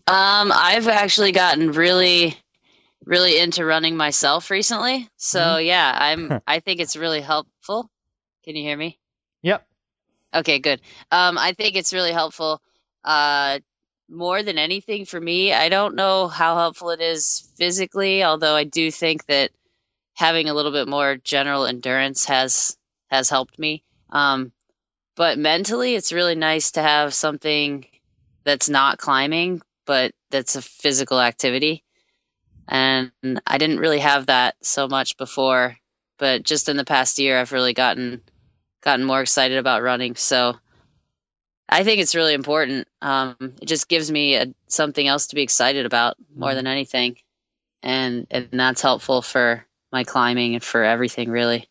[SPEAKER 5] Um, I've actually gotten really, really into running myself recently. So mm-hmm. yeah, I'm. I think it's really helpful. Can you hear me?
[SPEAKER 2] Yep.
[SPEAKER 5] Okay, good. Um, I think it's really helpful. Uh, more than anything for me, I don't know how helpful it is physically, although I do think that having a little bit more general endurance has has helped me. Um, but mentally, it's really nice to have something that's not climbing, but that's a physical activity. And I didn't really have that so much before, but just in the past year, I've really gotten gotten more excited about running. So I think it's really important. Um, it just gives me a, something else to be excited about more mm-hmm. than anything, and and that's helpful for my climbing and for everything really.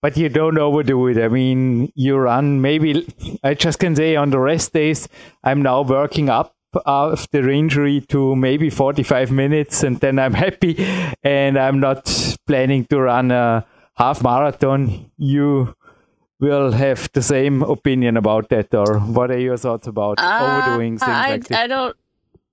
[SPEAKER 2] But you don't overdo it. I mean, you run maybe, I just can say on the rest days, I'm now working up after injury to maybe 45 minutes and then I'm happy and I'm not planning to run a half marathon. You will have the same opinion about that or what are your thoughts about uh, overdoing things
[SPEAKER 5] I,
[SPEAKER 2] like this?
[SPEAKER 5] I don't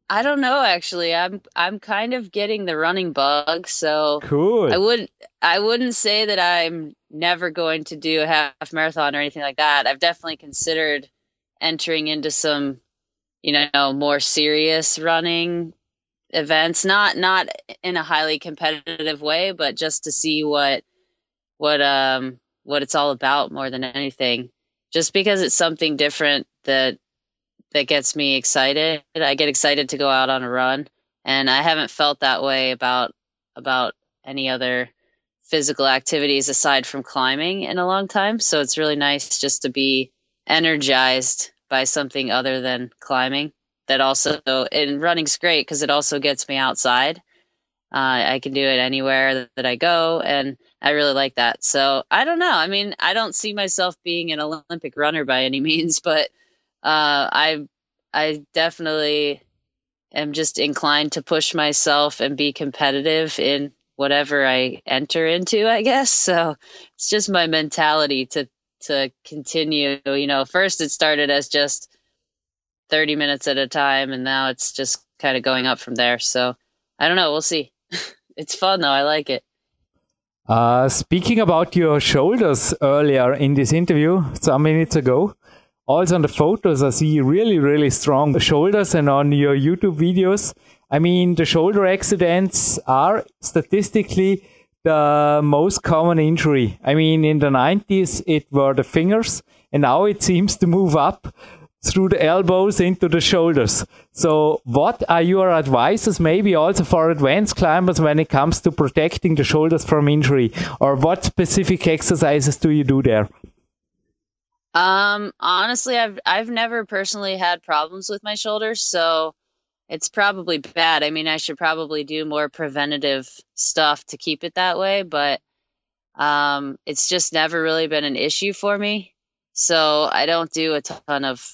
[SPEAKER 5] I don't know actually. I'm I'm kind of getting the running bug, so
[SPEAKER 2] cool.
[SPEAKER 5] I would I wouldn't say that I'm never going to do a half marathon or anything like that. I've definitely considered entering into some, you know, more serious running events, not not in a highly competitive way, but just to see what what um what it's all about more than anything. Just because it's something different that that gets me excited. I get excited to go out on a run, and I haven't felt that way about about any other physical activities aside from climbing in a long time. So it's really nice just to be energized by something other than climbing. That also, and running's great because it also gets me outside. Uh, I can do it anywhere that I go, and I really like that. So I don't know. I mean, I don't see myself being an Olympic runner by any means, but uh, I I definitely am just inclined to push myself and be competitive in whatever I enter into, I guess. So it's just my mentality to to continue. You know, first it started as just 30 minutes at a time and now it's just kind of going up from there. So I don't know, we'll see. it's fun though, I like it.
[SPEAKER 2] Uh, speaking about your shoulders earlier in this interview, some minutes ago, also on the photos, I see really, really strong shoulders, and on your YouTube videos, I mean, the shoulder accidents are statistically the most common injury. I mean, in the 90s, it were the fingers, and now it seems to move up through the elbows into the shoulders. So, what are your advices, maybe also for advanced climbers, when it comes to protecting the shoulders from injury? Or what specific exercises do you do there?
[SPEAKER 5] Um, honestly, I've I've never personally had problems with my shoulders, so it's probably bad. I mean, I should probably do more preventative stuff to keep it that way, but um, it's just never really been an issue for me. So I don't do a ton of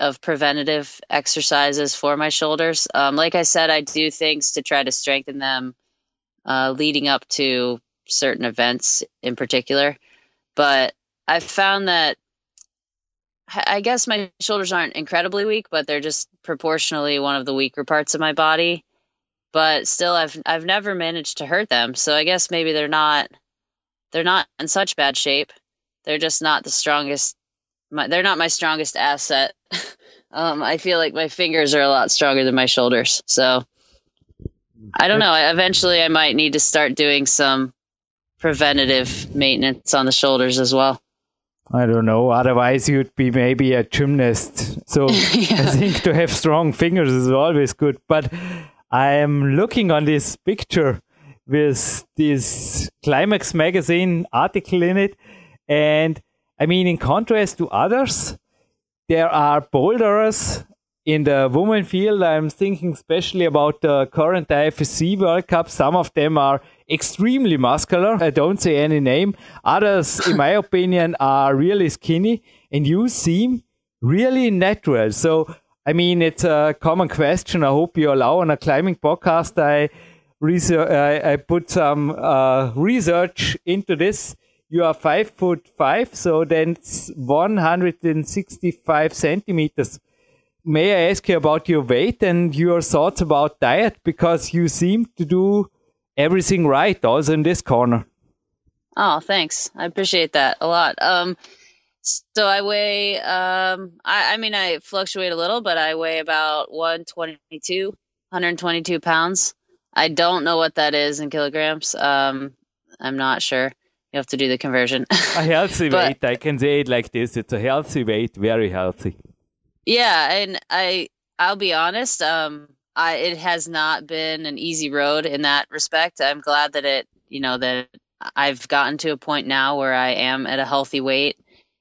[SPEAKER 5] of preventative exercises for my shoulders. Um, like I said, I do things to try to strengthen them uh, leading up to certain events in particular. But I've found that I guess my shoulders aren't incredibly weak, but they're just proportionally one of the weaker parts of my body. But still, I've I've never managed to hurt them. So I guess maybe they're not they're not in such bad shape. They're just not the strongest my, they're not my strongest asset. um, I feel like my fingers are a lot stronger than my shoulders. So I don't know. Eventually, I might need to start doing some preventative maintenance on the shoulders as well.
[SPEAKER 2] I don't know. Otherwise, you'd be maybe a gymnast. So yeah. I think to have strong fingers is always good. But I am looking on this picture with this Climax magazine article in it, and I mean, in contrast to others, there are boulders in the women field. I'm thinking especially about the current IFSC World Cup. Some of them are extremely muscular. I don't say any name. Others, in my opinion, are really skinny, and you seem really natural. So, I mean, it's a common question. I hope you allow on a climbing podcast. I I, I put some uh, research into this you are five foot five, so then 165 centimeters. May I ask you about your weight and your thoughts about diet? Because you seem to do everything right, also in this corner.
[SPEAKER 5] Oh, thanks. I appreciate that a lot. Um, so I weigh, um, I, I mean, I fluctuate a little, but I weigh about 122, 122 pounds. I don't know what that is in kilograms. Um, I'm not sure. You have to do the conversion.
[SPEAKER 2] a healthy but, weight, I can say it like this: it's a healthy weight, very healthy.
[SPEAKER 5] Yeah, and I, I'll be honest. Um, I it has not been an easy road in that respect. I'm glad that it, you know, that I've gotten to a point now where I am at a healthy weight,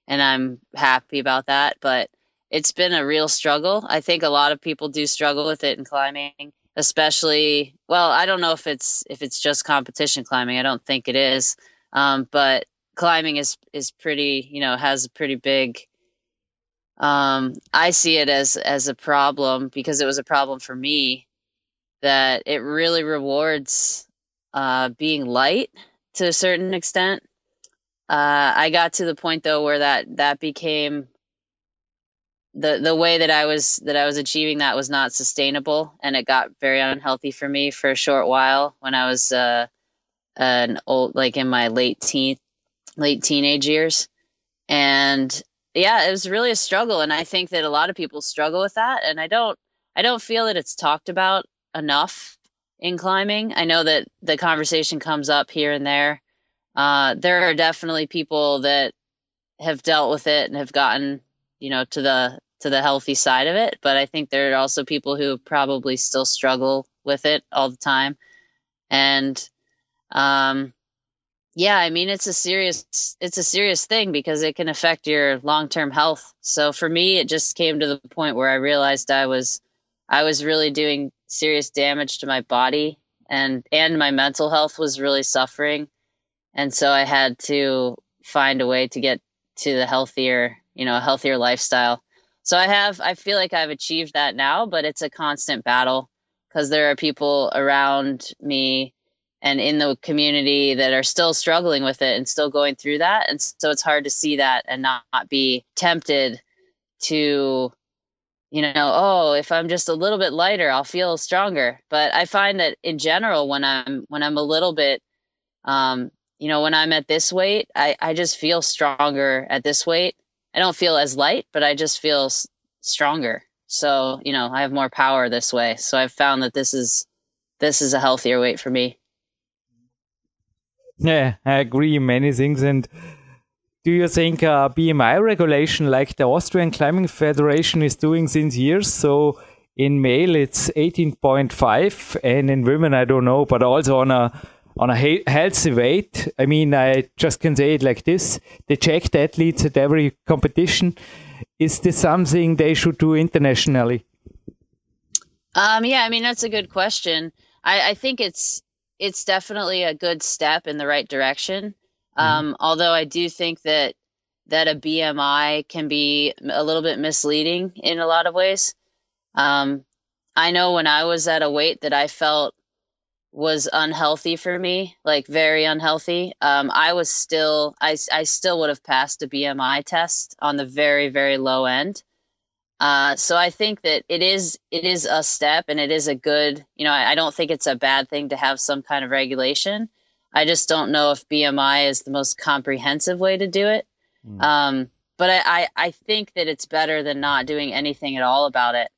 [SPEAKER 5] and I'm happy about that. But it's been a real struggle. I think a lot of people do struggle with it in climbing, especially. Well, I don't know if it's if it's just competition climbing. I don't think it is um, but climbing is is pretty, you know, has a pretty big. Um, I see it as as a problem because it was a problem for me that it really rewards uh, being light to a certain extent. Uh, I got to the point though where that that became the the way that I was that I was achieving that was not sustainable, and it got very unhealthy for me for a short while when I was uh, an old like in my late teen late teenage years and yeah it was really a struggle and i think that a lot of people struggle with that and i don't i don't feel that it's talked about enough in climbing. I know that the conversation comes up here and there. Uh, there are definitely people that have dealt with it and have gotten you know to the to the healthy side of it but i think there are also people who probably still struggle with it all the time. And um, yeah, I mean it's a serious it's a serious thing because it can affect your long-term health. So for me it just came to the point where I realized I was I was really doing serious damage to my body and and my mental health was really suffering. And so I had to find a way to get to the healthier, you know, a healthier lifestyle. So I have I feel like I've achieved that now, but it's a constant battle because there are people around me and in the community that are still struggling with it and still going through that. And so it's hard to see that and not, not be tempted to, you know, oh, if I'm just a little bit lighter, I'll feel stronger. But I find that in general, when I'm when I'm a little bit, um, you know, when I'm at this weight, I I just feel stronger at this weight. I don't feel as light, but I just feel s- stronger. So you know, I have more power this way. So I've found that this is this is a healthier weight for me.
[SPEAKER 2] Yeah, I agree many things. And do you think a BMI regulation like the Austrian Climbing Federation is doing since years? So in male it's 18.5 and in women I don't know, but also on a on a he healthy weight. I mean, I just can say it like this: they check the athletes at every competition. Is this something they should do internationally?
[SPEAKER 5] Um, yeah, I mean that's a good question. I, I think it's it's definitely a good step in the right direction. Mm-hmm. Um, although I do think that that a BMI can be a little bit misleading in a lot of ways. Um, I know when I was at a weight that I felt was unhealthy for me, like very unhealthy. Um, I was still, I, I still would have passed a BMI test on the very, very low end. Uh, so I think that it is, it is a step and it is a good, you know, I, I don't think it's a bad thing to have some kind of regulation. I just don't know if BMI is the most comprehensive way to do it. Mm. Um, but I, I, I, think that it's better than not doing anything at all about it,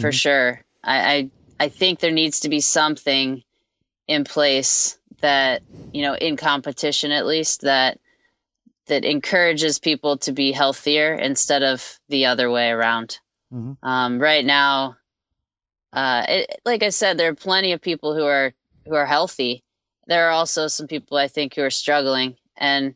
[SPEAKER 5] for mm. sure. I, I, I think there needs to be something in place that you know in competition at least that that encourages people to be healthier instead of the other way around. Mm-hmm. um, right now uh, it, like i said there are plenty of people who are who are healthy. There are also some people i think who are struggling. And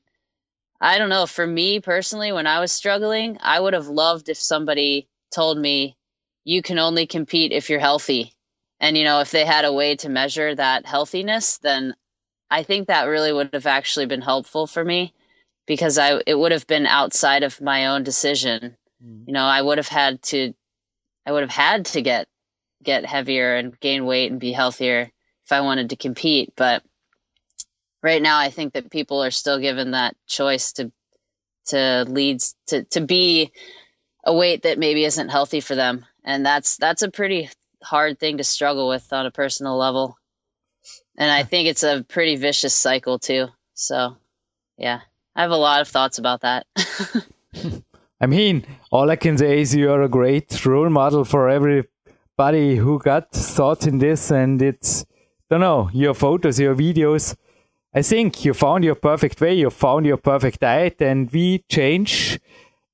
[SPEAKER 5] i don't know for me personally when i was struggling i would have loved if somebody told me you can only compete if you're healthy. And, you know, if they had a way to measure that healthiness, then I think that really would have actually been helpful for me because I it would have been outside of my own decision. Mm. You know, I would have had to I would have had to get get heavier and gain weight and be healthier if I wanted to compete, but right now I think that people are still given that choice to to lead to to be a weight that maybe isn't healthy for them and that's that's a pretty hard thing to struggle with on a personal level. And I think it's a pretty vicious cycle too. So, yeah, I have a lot of thoughts about that.
[SPEAKER 2] I mean, all I can say is you're a great role model for everybody who got thoughts in this. And it's, don't know, your photos, your videos. I think you found your perfect way, you found your perfect diet, and we change,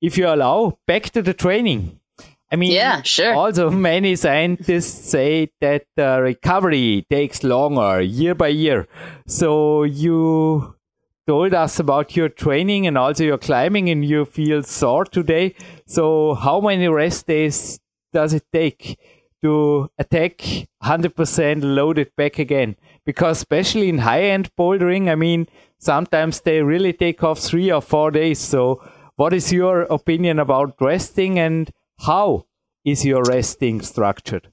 [SPEAKER 2] if you allow, back to the training. I mean,
[SPEAKER 5] yeah, sure.
[SPEAKER 2] Also, many scientists say that the recovery takes longer year by year. So you told us about your training and also your climbing, and you feel sore today. So how many rest days does it take to attack 100% loaded back again? Because especially in high-end bouldering, I mean, sometimes they really take off three or four days. So what is your opinion about resting and how is your resting structured?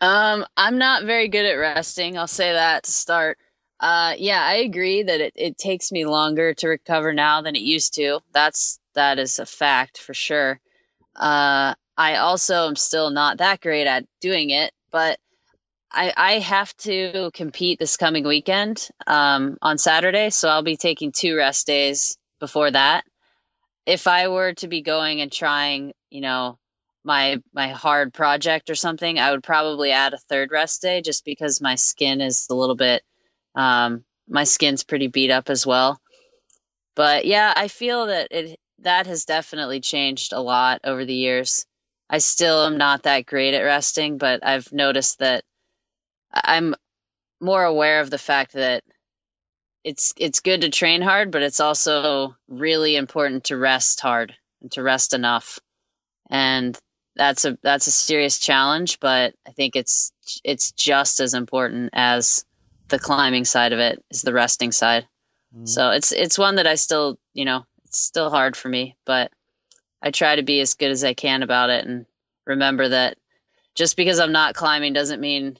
[SPEAKER 5] Um, I'm not very good at resting. I'll say that to start. Uh, yeah, I agree that it, it takes me longer to recover now than it used to. That's that is a fact for sure. Uh, I also am still not that great at doing it, but I, I have to compete this coming weekend um, on Saturday, so I'll be taking two rest days before that. If I were to be going and trying, you know, my my hard project or something, I would probably add a third rest day just because my skin is a little bit um, my skin's pretty beat up as well. But yeah, I feel that it that has definitely changed a lot over the years. I still am not that great at resting, but I've noticed that I'm more aware of the fact that it's it's good to train hard, but it's also really important to rest hard and to rest enough. And that's a that's a serious challenge, but I think it's it's just as important as the climbing side of it is the resting side. Mm. So it's it's one that I still, you know, it's still hard for me, but I try to be as good as I can about it and remember that just because I'm not climbing doesn't mean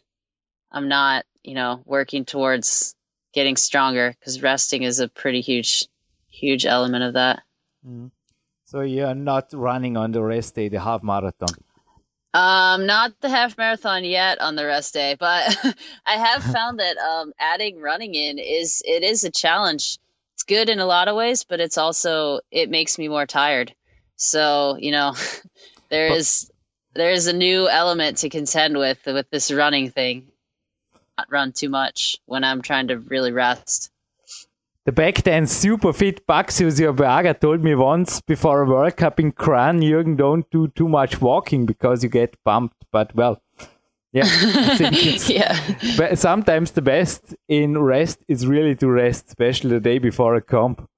[SPEAKER 5] I'm not, you know, working towards getting stronger because resting is a pretty huge huge element of that. Mm.
[SPEAKER 2] So you're not running on the rest day, the half marathon.
[SPEAKER 5] Um, not the half marathon yet on the rest day, but I have found that um, adding running in is it is a challenge. It's good in a lot of ways, but it's also it makes me more tired. So you know, there but, is there is a new element to contend with with this running thing. Not run too much when I'm trying to really rest.
[SPEAKER 2] The back then super fit Baxius Berger told me once before a World Cup in Kranj, Jürgen, don't do too much walking because you get bumped. But well, yeah, I think it's
[SPEAKER 5] yeah.
[SPEAKER 2] but sometimes the best in rest is really to rest, especially the day before a comp.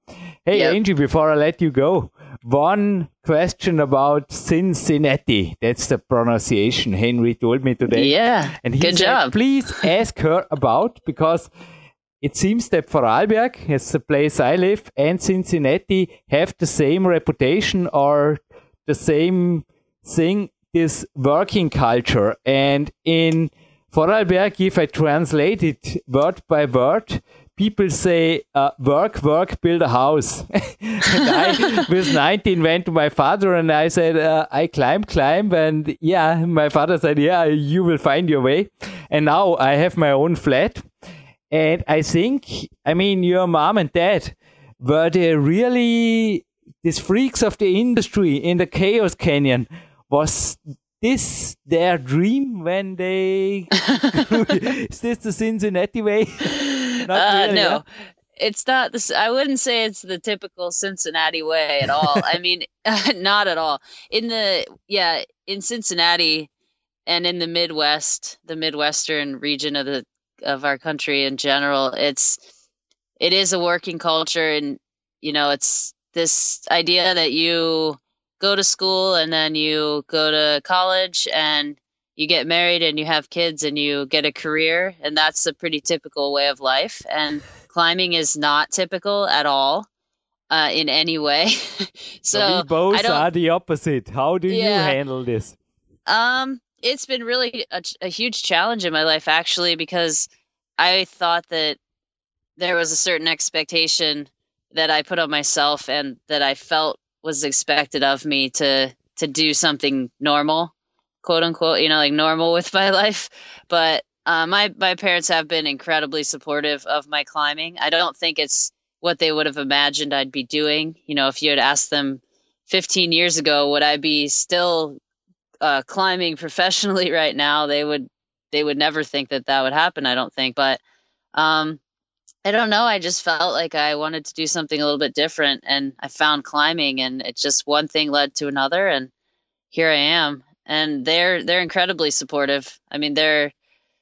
[SPEAKER 2] Hey,
[SPEAKER 5] Yep.
[SPEAKER 2] Angie, before I let you go, one question about Cincinnati. That's the pronunciation Henry told me today.
[SPEAKER 5] Yeah.
[SPEAKER 2] And he
[SPEAKER 5] Good
[SPEAKER 2] said,
[SPEAKER 5] job.
[SPEAKER 2] please ask her about because it seems that Vorarlberg, as the place I live, and Cincinnati have the same reputation or the same thing, this working culture. And in Vorarlberg, if I translate it word by word, people say, uh, work, work, build a house. and I, with 19, went to my father and I said, uh, I climb, climb. And yeah, my father said, yeah, you will find your way. And now I have my own flat. And I think, I mean, your mom and dad, were they really these freaks of the industry in the Chaos Canyon? Was this their dream when they. Is this the Cincinnati way? Not
[SPEAKER 5] uh,
[SPEAKER 2] really,
[SPEAKER 5] no,
[SPEAKER 2] huh?
[SPEAKER 5] it's not this. I wouldn't say it's the typical Cincinnati way at all. I mean, not at all. In the yeah, in Cincinnati and in the Midwest, the Midwestern region of the of our country in general, it's it is a working culture, and you know, it's this idea that you go to school and then you go to college and you get married and you have kids and you get a career and that's a pretty typical way of life and climbing is not typical at all uh, in any way so
[SPEAKER 2] we both are the opposite. How do you handle this?
[SPEAKER 5] um, it's been really a, a huge challenge in my life, actually, because I thought that there was a certain expectation that I put on myself and that I felt was expected of me to to do something normal, quote unquote, you know, like normal with my life. But uh, my my parents have been incredibly supportive of my climbing. I don't think it's what they would have imagined I'd be doing. You know, if you had asked them 15 years ago, would I be still uh, climbing professionally right now, they would they would never think that that would happen. I don't think, but um, I don't know. I just felt like I wanted to do something a little bit different, and I found climbing, and it just one thing led to another, and here I am. And they're they're incredibly supportive. I mean, they're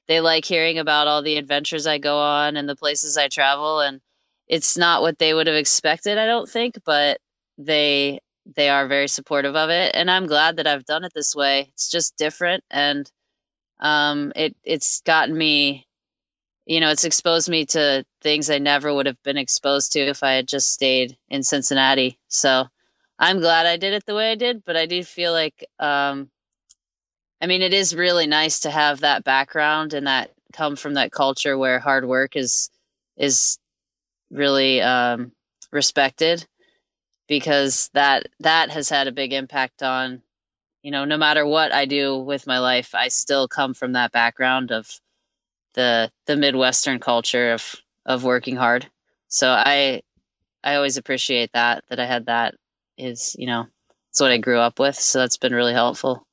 [SPEAKER 5] they like hearing about all the adventures I go on and the places I travel, and it's not what they would have expected, I don't think, but they they are very supportive of it and i'm glad that i've done it this way. It's just different and um it it's gotten me you know it's exposed me to things i never would have been exposed to if i had just stayed in cincinnati. So i'm glad i did it the way i did but i do feel like um i mean it is really nice to have that background and that come from that culture where hard work is is really um respected because that that has had a big impact on you know no matter what i do with my life i still come from that background of the the midwestern culture of of working hard so i i always appreciate that that i had that is you know it's what i grew up with so that's been really helpful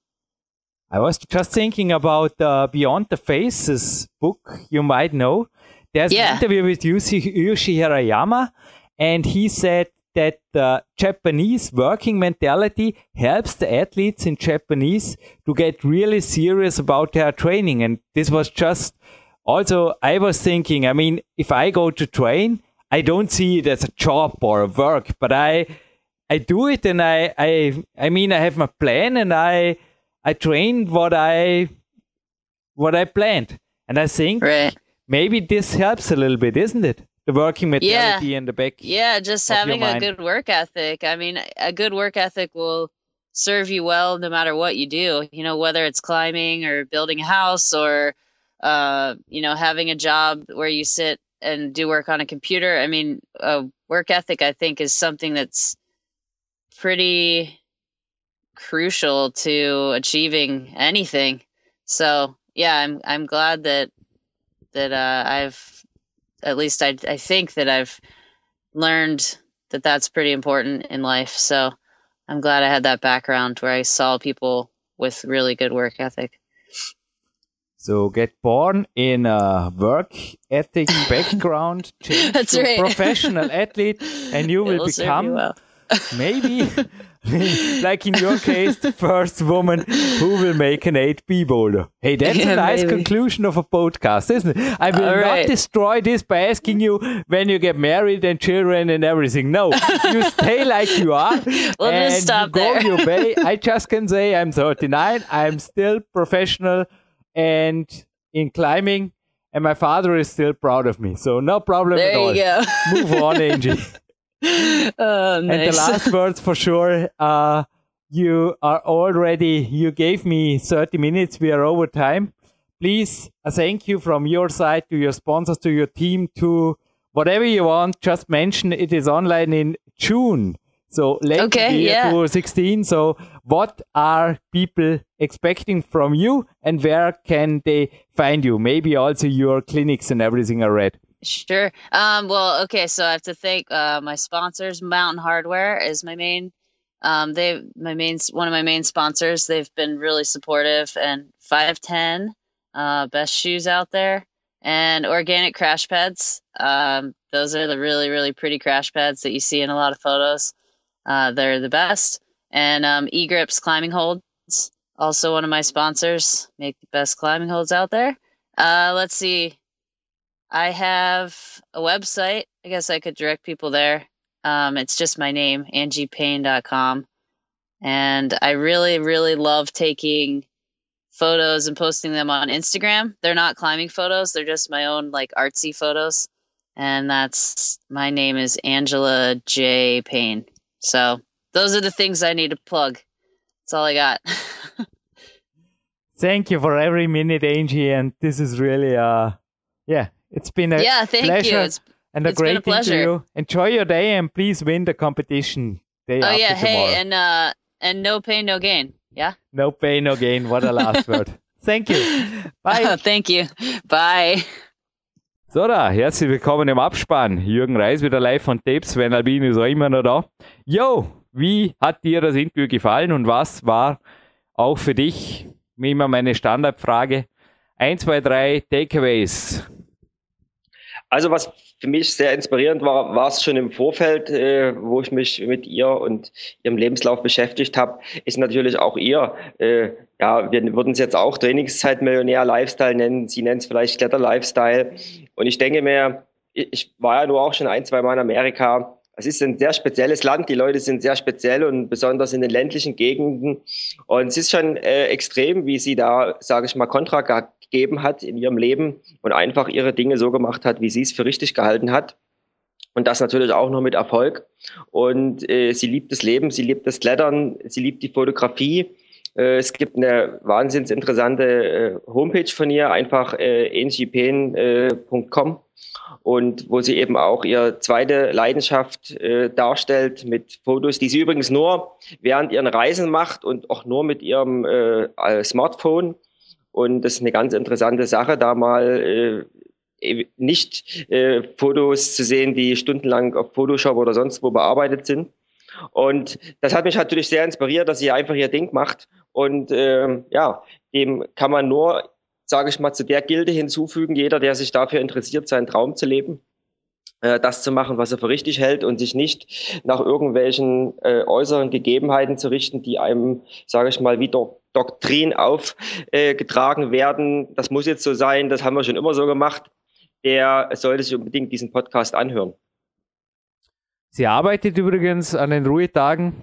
[SPEAKER 2] I was just thinking about uh, Beyond the Faces book you might know. There's
[SPEAKER 5] Yeah.
[SPEAKER 2] an interview with Yuji, Yuji Hirayama, and he said that the Japanese working mentality helps the athletes in Japanese to get really serious about their training. And this was just also, I was thinking, I mean, if I go to train, I don't see it as a job or a work, but I, I do it and I, I, I mean, I have my plan and I, I trained what I what I planned. And I think
[SPEAKER 5] right
[SPEAKER 2] maybe this helps a little bit, isn't it? The working mentality in the back.
[SPEAKER 5] Yeah, just having a good work ethic. I mean, a good work ethic will serve you well no matter what you do. You know, whether it's climbing or building a house or uh, you know, having a job where you sit and do work on a computer. I mean, uh, work ethic I think is something that's pretty crucial to achieving anything. So, yeah, I'm I'm glad that that uh, I've at least I I think that I've learned that that's pretty important in life. So I'm glad I had that background where I saw people with really good work ethic.
[SPEAKER 2] So get born in a work ethic background, change to
[SPEAKER 5] right.
[SPEAKER 2] professional athlete, and you will
[SPEAKER 5] It'll you
[SPEAKER 2] become. maybe, like in your case, the first woman who will make an 8B boulder. Hey, that's a nice
[SPEAKER 5] maybe.
[SPEAKER 2] conclusion of a podcast, isn't it? I will
[SPEAKER 5] All
[SPEAKER 2] not
[SPEAKER 5] right.
[SPEAKER 2] destroy this by asking you when you get married and children and everything. No, you stay like you are.
[SPEAKER 5] We'll
[SPEAKER 2] and
[SPEAKER 5] just stop
[SPEAKER 2] you go
[SPEAKER 5] there.
[SPEAKER 2] your way. I just can say I'm 39. I'm still professional and in climbing, and my father is still proud of me. So no problem at
[SPEAKER 5] There
[SPEAKER 2] all.
[SPEAKER 5] you go.
[SPEAKER 2] Move on, Angie.
[SPEAKER 5] oh,
[SPEAKER 2] And the last words for sure. Uh, you are already, you gave me 30 minutes. We are over time. Please, a thank you from your side to your sponsors, to your team, to whatever you want. Just mention it is online in June. So late
[SPEAKER 5] Okay,
[SPEAKER 2] year
[SPEAKER 5] yeah.
[SPEAKER 2] 2016. So what are people expecting from you and where can they find you? Maybe also your clinics and everything are read.
[SPEAKER 5] Sure. Um, well, okay, so I have to thank uh, my sponsors. Mountain Hardwear is my main. Um, they my main one of my main sponsors. They've been really supportive and five ten, uh, best shoes out there, and organic crash pads. Um, those are the really really pretty crash pads that you see in a lot of photos. Uh, they're the best. And um, Grips climbing holds, also one of my sponsors. Make the best climbing holds out there. Uh, let's see. I have a website. I guess I could direct people there. Um, it's just my name, angiepayne.com. And I really, really love taking photos and posting them on Instagram. They're not climbing photos, they're just my own like artsy photos. And that's my name is Angela J. Payne. So those are the things I need to plug. That's all I got.
[SPEAKER 2] Thank you for every minute, Angie. And this is really, uh, yeah, it's been a
[SPEAKER 5] yeah, thank
[SPEAKER 2] pleasure
[SPEAKER 5] you. It's,
[SPEAKER 2] and a great
[SPEAKER 5] a pleasure.
[SPEAKER 2] interview. Enjoy your day and please win the competition day
[SPEAKER 5] oh yeah,
[SPEAKER 2] tomorrow.
[SPEAKER 5] hey, and uh and no pain, no gain. Yeah.
[SPEAKER 2] no pain, no gain. What a last word. Thank you. Bye.
[SPEAKER 5] Thank you. Bye.
[SPEAKER 2] So da, herzlich willkommen im Abspann. Jürgen Reis wieder live von Tapes, Sven Albini ist auch immer noch da. Yo, wie hat dir das Interview gefallen und was war auch für dich, wie immer meine Standardfrage, 1, 2, 3 Takeaways.
[SPEAKER 3] Also was für mich sehr inspirierend war, war es schon im Vorfeld, äh, wo ich mich mit ihr und ihrem Lebenslauf beschäftigt habe, ist natürlich auch ihr. Äh, ja, wir würden es jetzt auch Trainingszeit-Millionär Lifestyle nennen. Sie nennt es vielleicht Kletter-Lifestyle. Und ich denke mir, ich ich war ja nur auch schon ein, zwei Mal in Amerika. Es ist ein sehr spezielles Land. Die Leute sind sehr speziell und besonders in den ländlichen Gegenden. Und es ist schon äh, extrem, wie sie da, sage ich mal, Kontra gegeben hat in ihrem Leben und einfach ihre Dinge so gemacht hat, wie sie es für richtig gehalten hat. Und das natürlich auch nur mit Erfolg. Und äh, sie liebt das Leben, sie liebt das Klettern, sie liebt die Fotografie. Äh, es gibt eine wahnsinns interessante äh, Homepage von ihr, einfach äh, ngpen.com und wo sie eben auch ihre zweite Leidenschaft äh, darstellt mit Fotos, die sie übrigens nur während ihren Reisen macht und auch nur mit ihrem äh, äh, Smartphone. Und das ist eine ganz interessante Sache, da mal äh, nicht äh, Fotos zu sehen, die stundenlang auf Photoshop oder sonst wo bearbeitet sind. Und das hat mich natürlich sehr inspiriert, dass sie einfach ihr Ding macht. Und ähm, ja, dem kann man nur, sage ich mal, zu der Gilde hinzufügen, jeder, der sich dafür interessiert, seinen Traum zu leben, äh, das zu machen, was er für richtig hält und sich nicht nach irgendwelchen äh, äußeren Gegebenheiten zu richten, die einem, sage ich mal, wie Do Doktrin aufgetragen äh, werden. Das muss jetzt so sein, das haben wir schon immer so gemacht. Der sollte sich unbedingt diesen Podcast anhören.
[SPEAKER 2] Sie arbeitet übrigens an den Ruhetagen,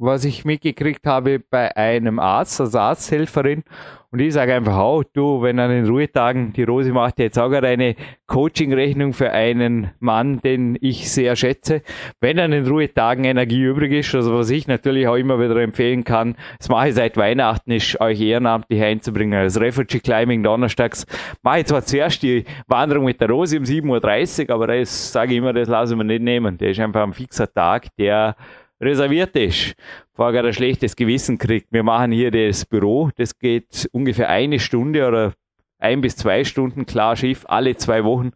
[SPEAKER 2] was ich mitgekriegt habe, bei einem Arzt, als Arzthelferin. Und ich sage einfach, oh, du, wenn an den Ruhetagen, die Rosi macht jetzt auch gerade eine Coaching-Rechnung für einen Mann, den ich sehr schätze. Wenn an den Ruhetagen Energie übrig ist, also was ich natürlich auch immer wieder empfehlen kann, das mache ich seit Weihnachten, ist euch ehrenamtlich einzubringen. Als Refugee Climbing donnerstags mache ich zwar zuerst die Wanderung mit der Rosi um 7.30 Uhr, aber das sage ich immer, das lassen wir nicht nehmen. Der ist einfach ein fixer Tag, der reserviert ist, vorher gerade ein schlechtes Gewissen kriegt. Wir machen hier das Büro, das geht ungefähr eine Stunde oder ein bis zwei Stunden klar Schiff, alle zwei Wochen.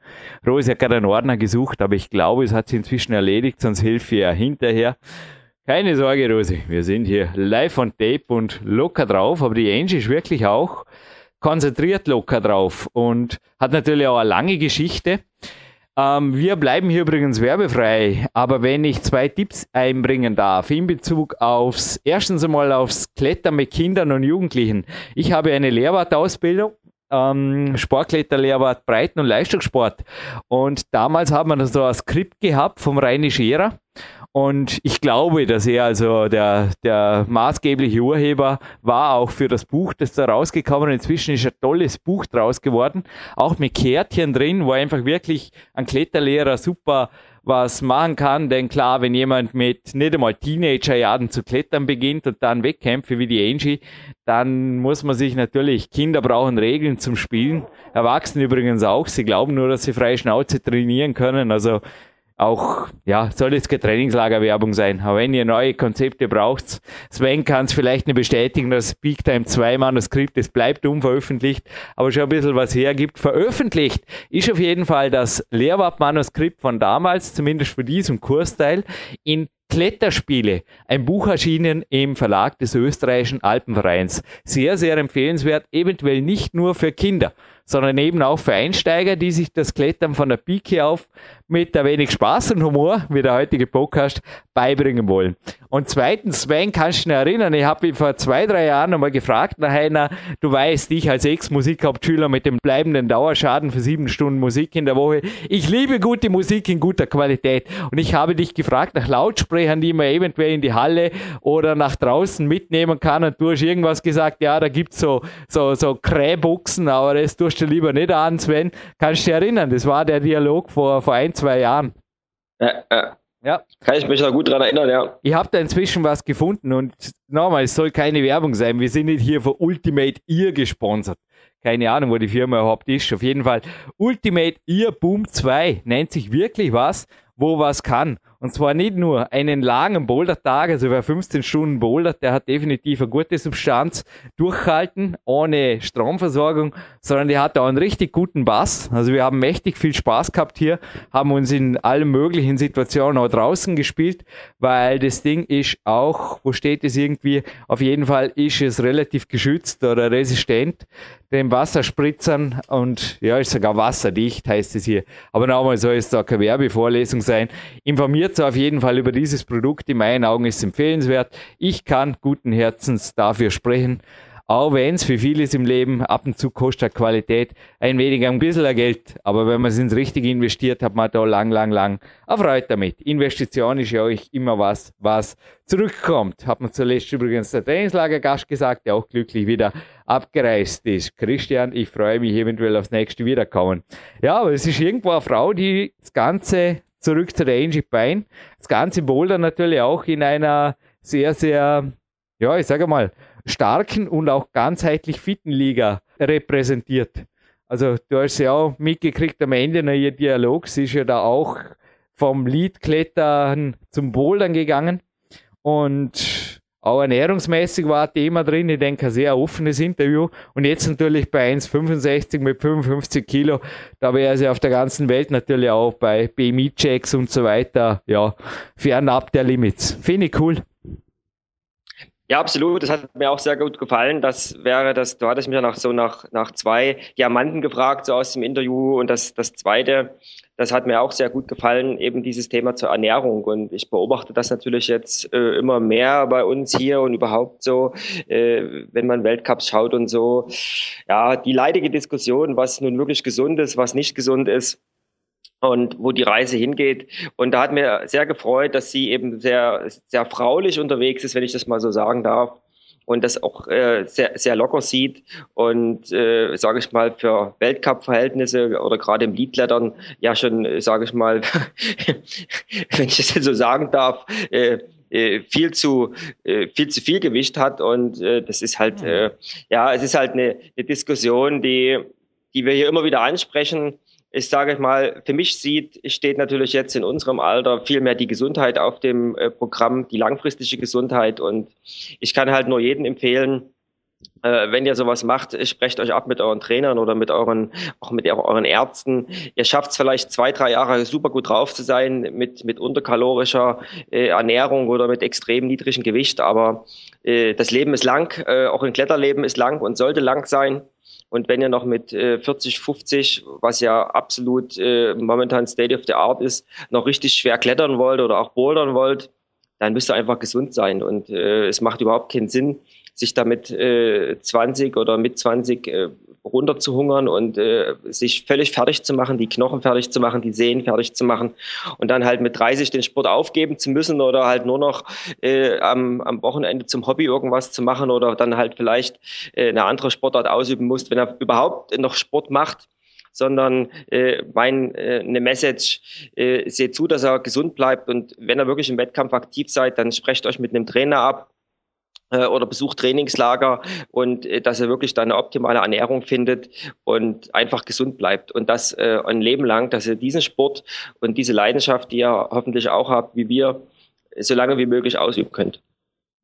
[SPEAKER 2] Rosi hat gerade einen Ordner gesucht, aber ich glaube, es hat sie inzwischen erledigt, sonst hilft ihr ja hinterher. Keine Sorge, Rosi, wir sind hier live on tape und locker drauf, aber die Angie ist wirklich auch konzentriert locker drauf und hat natürlich auch eine lange Geschichte. Ähm, wir bleiben hier übrigens werbefrei, aber wenn ich zwei Tipps einbringen darf in Bezug aufs, erstens einmal aufs Klettern mit Kindern und Jugendlichen. Ich habe eine Lehrwartausbildung ähm, Sportkletterlehrwart Breiten- und Leistungssport. Und damals haben wir so ein Skript gehabt vom Reini Scherer. Und ich glaube, dass er also der, der maßgebliche Urheber war auch für das Buch, das da rausgekommen ist. Inzwischen ist ein tolles Buch draus geworden, auch mit Kärtchen drin, wo einfach wirklich ein Kletterlehrer super was machen kann. Denn klar, wenn jemand mit nicht einmal Teenagerjahren zu klettern beginnt und dann Wettkämpfe wie die Angie, dann muss man sich natürlich, Kinder brauchen Regeln zum Spielen, Erwachsene übrigens auch. Sie glauben nur, dass sie freie Schnauze trainieren können. Also auch, ja, soll jetzt keine Trainingslagerwerbung sein. Aber wenn ihr neue Konzepte braucht, Sven kann es vielleicht nicht bestätigen, dass Big Time 2 Manuskript, es bleibt unveröffentlicht, aber schon ein bisschen was hergibt. Veröffentlicht ist auf jeden Fall das Lehrwart-Manuskript von damals, zumindest für diesen Kursteil, in Kletterspiele, ein Buch erschienen im Verlag des österreichischen Alpenvereins. Sehr, sehr empfehlenswert, eventuell nicht nur für Kinder, sondern eben auch für Einsteiger, die sich das Klettern von der Pike auf mit ein wenig Spaß und Humor, wie der heutige Podcast, beibringen wollen. Und zweitens, Sven, kannst du dich erinnern, ich habe ihn vor zwei, drei Jahren einmal gefragt nach einer, du weißt, ich als Ex-Musikhauptschüler mit dem bleibenden Dauerschaden für sieben Stunden Musik in der Woche, ich liebe gute Musik in guter Qualität. Und ich habe dich gefragt nach Lautsprechern, die man eventuell in die Halle oder nach draußen mitnehmen kann. Und du hast irgendwas gesagt, ja, da gibt's so, so, so Krähbuchsen, aber das tust du lieber nicht an, Sven. Kannst du dich erinnern? Das war der Dialog vor, vor ein, zwei Jahren.
[SPEAKER 3] Ja, ja. Ja. Kann ich mich noch gut daran erinnern, ja.
[SPEAKER 2] Ich habe da inzwischen was gefunden und nochmal, es soll keine Werbung sein. Wir sind nicht hier für Ultimate Ear gesponsert. Keine Ahnung, wo die Firma überhaupt ist. Auf jeden Fall, Ultimate Ear Boom 2 nennt sich wirklich was, wo was kann. Und zwar nicht nur einen langen Bouldertag, also wer 15 Stunden bouldert, der hat definitiv eine gute Substanz durchhalten, ohne Stromversorgung, sondern der hat auch einen richtig guten Bass. Also wir haben mächtig viel Spaß gehabt hier, haben uns in allen möglichen Situationen auch draußen gespielt, weil das Ding ist auch, wo steht es irgendwie, auf jeden Fall ist es relativ geschützt oder resistent dem Wasserspritzern und ja, ist sogar wasserdicht, heißt es hier. Aber nochmal soll es da keine Werbevorlesung sein. Informiert auf jeden Fall über dieses Produkt. In meinen Augen ist es empfehlenswert. Ich kann guten Herzens dafür sprechen. Auch wenn es für vieles im Leben ab und zu kostet Qualität ein wenig ein bisschen Geld. Aber wenn man es ins Richtige investiert, hat man da lang, lang, lang erfreut damit. Investition ist ja euch immer was, was zurückkommt. Hat man zuletzt übrigens der Trainingslagergast gesagt, der auch glücklich wieder abgereist ist. Christian, ich freue mich eventuell aufs nächste Wiederkommen. Ja, aber es ist irgendwo eine Frau, die das Ganze zurück zu der Angie Pine, das ganze Boulder natürlich auch in einer sehr, sehr, ja, ich sage mal, starken und auch ganzheitlich fitten Liga repräsentiert. Also du hast ja auch mitgekriegt am Ende nach ihr Dialog, sie ist ja da auch vom Leadklettern zum Bouldern gegangen. Und auch ernährungsmäßig war ein Thema drin. Ich denke, ein sehr offenes Interview. Und jetzt natürlich bei 1,65 mit 55 Kilo, da wäre sie auf der ganzen Welt natürlich auch bei BMI-Checks und so weiter, ja, fernab der Limits. Finde ich cool.
[SPEAKER 3] Ja, absolut. Das hat mir auch sehr gut gefallen. Das wäre das, du hattest mich ja nach so nach, nach zwei Diamanten gefragt, so aus dem Interview. Und das, das zweite, das hat mir auch sehr gut gefallen, eben dieses Thema zur Ernährung. Und ich beobachte das natürlich jetzt äh, immer mehr bei uns hier und überhaupt so, äh, wenn man Weltcups schaut und so. Ja, die leidige Diskussion, was nun wirklich gesund ist, was nicht gesund ist und wo die Reise hingeht. Und da hat mir sehr gefreut, dass sie eben sehr, sehr fraulich unterwegs ist, wenn ich das mal so sagen darf. Und das auch äh, sehr, sehr locker sieht. Und, äh, sage ich mal, für Weltcup-Verhältnisse oder gerade im Liedlettern ja schon, sage ich mal, wenn ich das so sagen darf, äh, äh, viel zu äh, viel zu viel Gewicht hat. Und äh, das ist halt äh, ja es ist halt eine, eine Diskussion die die wir hier immer wieder ansprechen ich sage mal, für mich sieht, steht natürlich jetzt in unserem Alter viel mehr die Gesundheit auf dem äh, Programm, die langfristige Gesundheit. Und ich kann halt nur jedem empfehlen, äh, wenn ihr sowas macht, sprecht euch ab mit euren Trainern oder mit euren, auch mit euren Ärzten. Ihr schafft es vielleicht zwei, drei Jahre super gut drauf zu sein mit, mit unterkalorischer äh, Ernährung oder mit extrem niedrigem Gewicht, aber das Leben ist lang, auch ein Kletterleben ist lang und sollte lang sein. Und wenn ihr noch mit äh, 40, 50, was ja absolut äh, momentan State of the Art ist, noch richtig schwer klettern wollt oder auch bouldern wollt, dann müsst ihr einfach gesund sein. Und äh, es macht überhaupt keinen Sinn, sich damit äh, 20 oder mit 20 äh, runterzuhungern und äh, sich völlig fertig zu machen, die Knochen fertig zu machen, die Sehnen fertig zu machen und dann halt mit 30 den Sport aufgeben zu müssen oder halt nur noch äh, am, am Wochenende zum Hobby irgendwas zu machen oder dann halt vielleicht äh, eine andere Sportart ausüben muss, wenn er überhaupt noch Sport macht sondern äh, mein äh, eine Message, äh, seht zu, dass er gesund bleibt und wenn er wirklich im Wettkampf aktiv seid, dann sprecht euch mit einem Trainer ab, oder besucht Trainingslager und äh, dass er wirklich da eine optimale Ernährung findet und einfach gesund bleibt. Und das äh, ein Leben lang, dass er diesen Sport und diese Leidenschaft, die ihr hoffentlich auch habt, wie wir, so lange wie möglich ausüben könnt.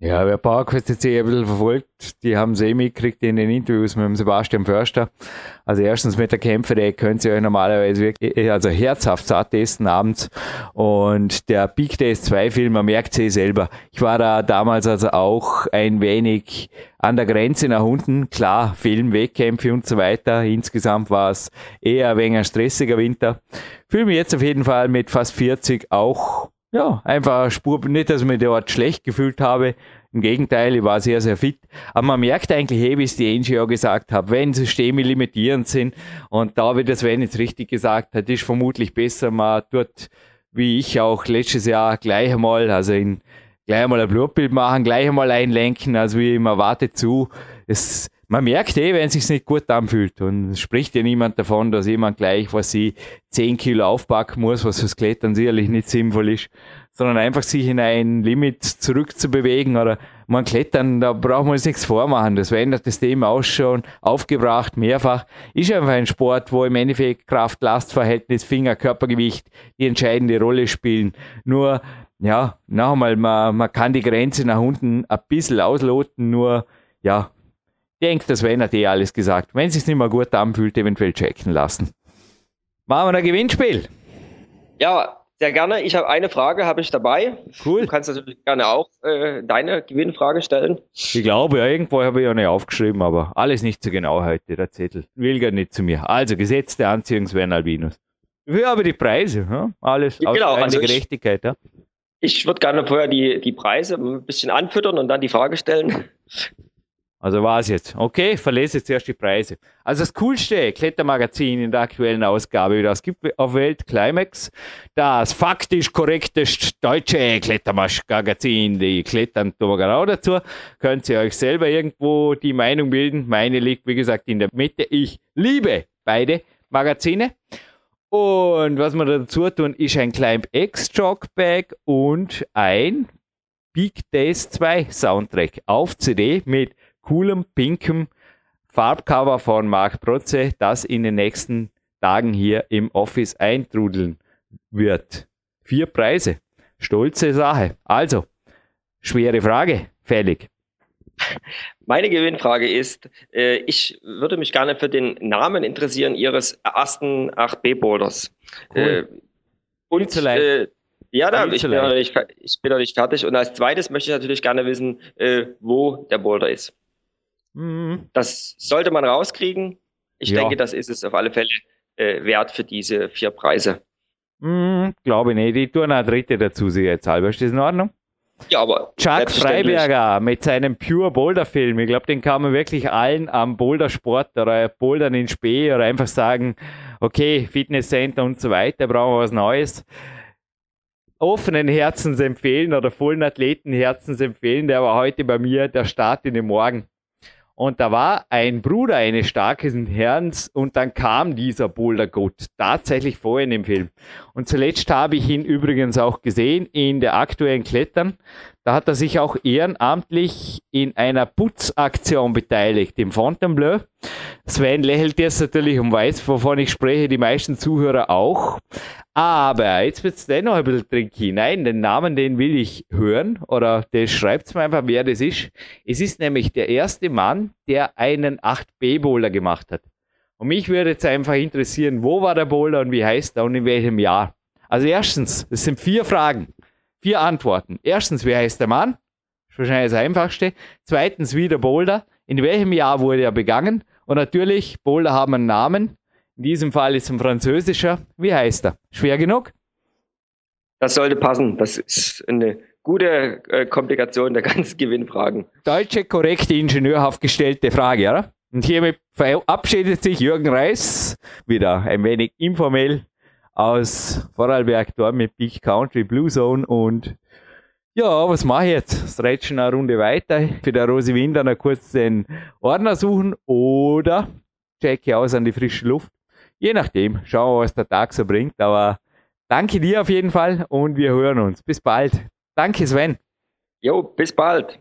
[SPEAKER 2] Ja, wer PowerQuest jetzt ein bisschen verfolgt, die haben es eh mitgekriegt in den Interviews mit dem Sebastian Förster. Also erstens mit der Kämpfer, der könnt ihr euch normalerweise wirklich, eh, also herzhaft satt testen abends. Und der Big Days 2 Film, man merkt es eh selber. Ich war da damals also auch ein wenig an der Grenze nach unten. Klar, Film, Wettkämpfe und so weiter. Insgesamt war es eher ein wenig ein stressiger Winter. Fühle mich jetzt auf jeden Fall mit fast 40 auch ja, einfach Spur, nicht, dass ich mich dort schlecht gefühlt habe. Im Gegenteil, ich war sehr, sehr fit. Aber man merkt eigentlich, hey, wie es die Angie ja gesagt hat, wenn Systeme limitierend sind, und da wird das Sven jetzt richtig gesagt hat, ist vermutlich besser, man tut, wie ich auch letztes Jahr gleich einmal, also in, gleich einmal ein Blutbild machen, gleich einmal einlenken, also wie man wartet zu. Es, man merkt eh, wenn es sich nicht gut anfühlt. Und es spricht ja niemand davon, dass jemand gleich, was sie 10 Kilo aufpacken muss, was fürs Klettern sicherlich nicht sinnvoll ist, sondern einfach sich in ein Limit zurückzubewegen oder man klettern, da braucht man uns nichts vormachen. Das verändert das Thema auch schon aufgebracht, mehrfach. Ist einfach ein Sport, wo im Endeffekt Kraft-Last-Verhältnis, Finger, Körpergewicht die entscheidende Rolle spielen. Nur, ja, noch einmal, man, man kann die Grenze nach unten ein bisschen ausloten, nur, ja, denke, das wäre eh alles gesagt. Wenn es sich nicht mehr gut anfühlt, eventuell checken lassen. Machen wir ein Gewinnspiel.
[SPEAKER 3] Ja, sehr gerne. Ich habe eine Frage, habe ich dabei.
[SPEAKER 2] Cool.
[SPEAKER 3] Du kannst natürlich gerne auch äh, deine Gewinnfrage stellen.
[SPEAKER 2] Ich glaube, ja, irgendwo habe ich ja nicht aufgeschrieben, aber alles nicht so genau heute, der Zettel. Will gar nicht zu mir. Also, Gesetz der Anziehung Sven Albinus. Für aber die Preise, ja? alles
[SPEAKER 3] Ja, genau, also ich-
[SPEAKER 2] Gerechtigkeit. Ja?
[SPEAKER 3] Ich würde gerne vorher die, die Preise ein bisschen anfüttern und dann die Frage stellen.
[SPEAKER 2] Also war es jetzt. Okay, verlese jetzt erst die Preise. Also das coolste Klettermagazin in der aktuellen Ausgabe, das gibt auf Welt Climax, das faktisch korrekteste deutsche Klettermagazin, die Klettern genau dazu. Könnt ihr euch selber irgendwo die Meinung bilden. Meine liegt, wie gesagt, in der Mitte. Ich liebe beide Magazine. Und was wir dazu tun, ist ein Climb X Jogbag und ein Big Days 2 Soundtrack auf CD mit coolem pinkem Farbcover von Marc Protze, das in den nächsten Tagen hier im Office eintrudeln wird. Vier Preise. Stolze Sache. Also, schwere Frage, fällig.
[SPEAKER 3] Meine Gewinnfrage ist, äh, ich würde mich gerne für den Namen interessieren Ihres ersten 8B-Boulders.
[SPEAKER 2] Cool.
[SPEAKER 3] Äh, und äh, ja, da, ich bin, nicht, ich bin noch nicht fertig. Und als zweites möchte ich natürlich gerne wissen, äh, wo der Boulder ist.
[SPEAKER 2] Mhm.
[SPEAKER 3] Das sollte man rauskriegen. Ich
[SPEAKER 2] Ja.
[SPEAKER 3] denke, das ist es auf alle Fälle äh, wert für diese vier Preise.
[SPEAKER 2] Mhm, glaube ich nicht. Ich tue noch eine dritte dazu, sicherheitshalber. Ist das in Ordnung?
[SPEAKER 3] Ja, aber
[SPEAKER 2] Chuck. Freiberger mit seinem Pure Boulder Film. Ich glaube, den kann man wirklich allen am Bouldersport oder Bouldern in Spee oder einfach sagen, okay, Fitnesscenter und so weiter, brauchen wir was Neues. Offenen Herzens empfehlen oder vollen Athleten Herzens empfehlen. Der war heute bei mir der Start in den Morgen. Und da war ein Bruder eines starken Herrn und dann kam dieser Bouldergott tatsächlich vor in dem Film. Und zuletzt habe ich ihn übrigens auch gesehen in der aktuellen Klettern. Da hat er sich auch ehrenamtlich in einer Putzaktion beteiligt im Fontainebleau. Sven lächelt jetzt natürlich und weiß, wovon ich spreche, die meisten Zuhörer auch. Aber jetzt wird es dennoch ein bisschen tricky. Nein, den Namen, den will ich hören oder der schreibt mir einfach, wer das ist. Es ist nämlich der erste Mann, der einen 8B-Bowler gemacht hat. Und mich würde jetzt einfach interessieren, wo war der Bowler und wie heißt er und in welchem Jahr? Also erstens, das sind vier Fragen, vier Antworten. Erstens, wie heißt der Mann? Das ist wahrscheinlich das Einfachste. Zweitens, wie der Boulder. In welchem Jahr wurde er begangen? Und natürlich, Boulder haben einen Namen. In diesem Fall ist es ein französischer. Wie heißt er? Schwer genug?
[SPEAKER 3] Das sollte passen. Das ist eine gute äh, Komplikation der ganzen Gewinnfragen.
[SPEAKER 2] Deutsche, korrekte, ingenieurhaft gestellte Frage, oder? Und hiermit verabschiedet sich Jürgen Reis wieder ein wenig informell aus Vorarlberg dort mit Big Country Blue Zone und ja, was mache ich jetzt? Stretchen eine Runde weiter, für der Rosi Winder noch kurz den Ordner suchen oder checke aus an die frische Luft. Je nachdem, schauen wir, was der Tag so bringt. Aber danke dir auf jeden Fall und wir hören uns. Bis bald. Danke, Sven.
[SPEAKER 3] Jo, bis bald.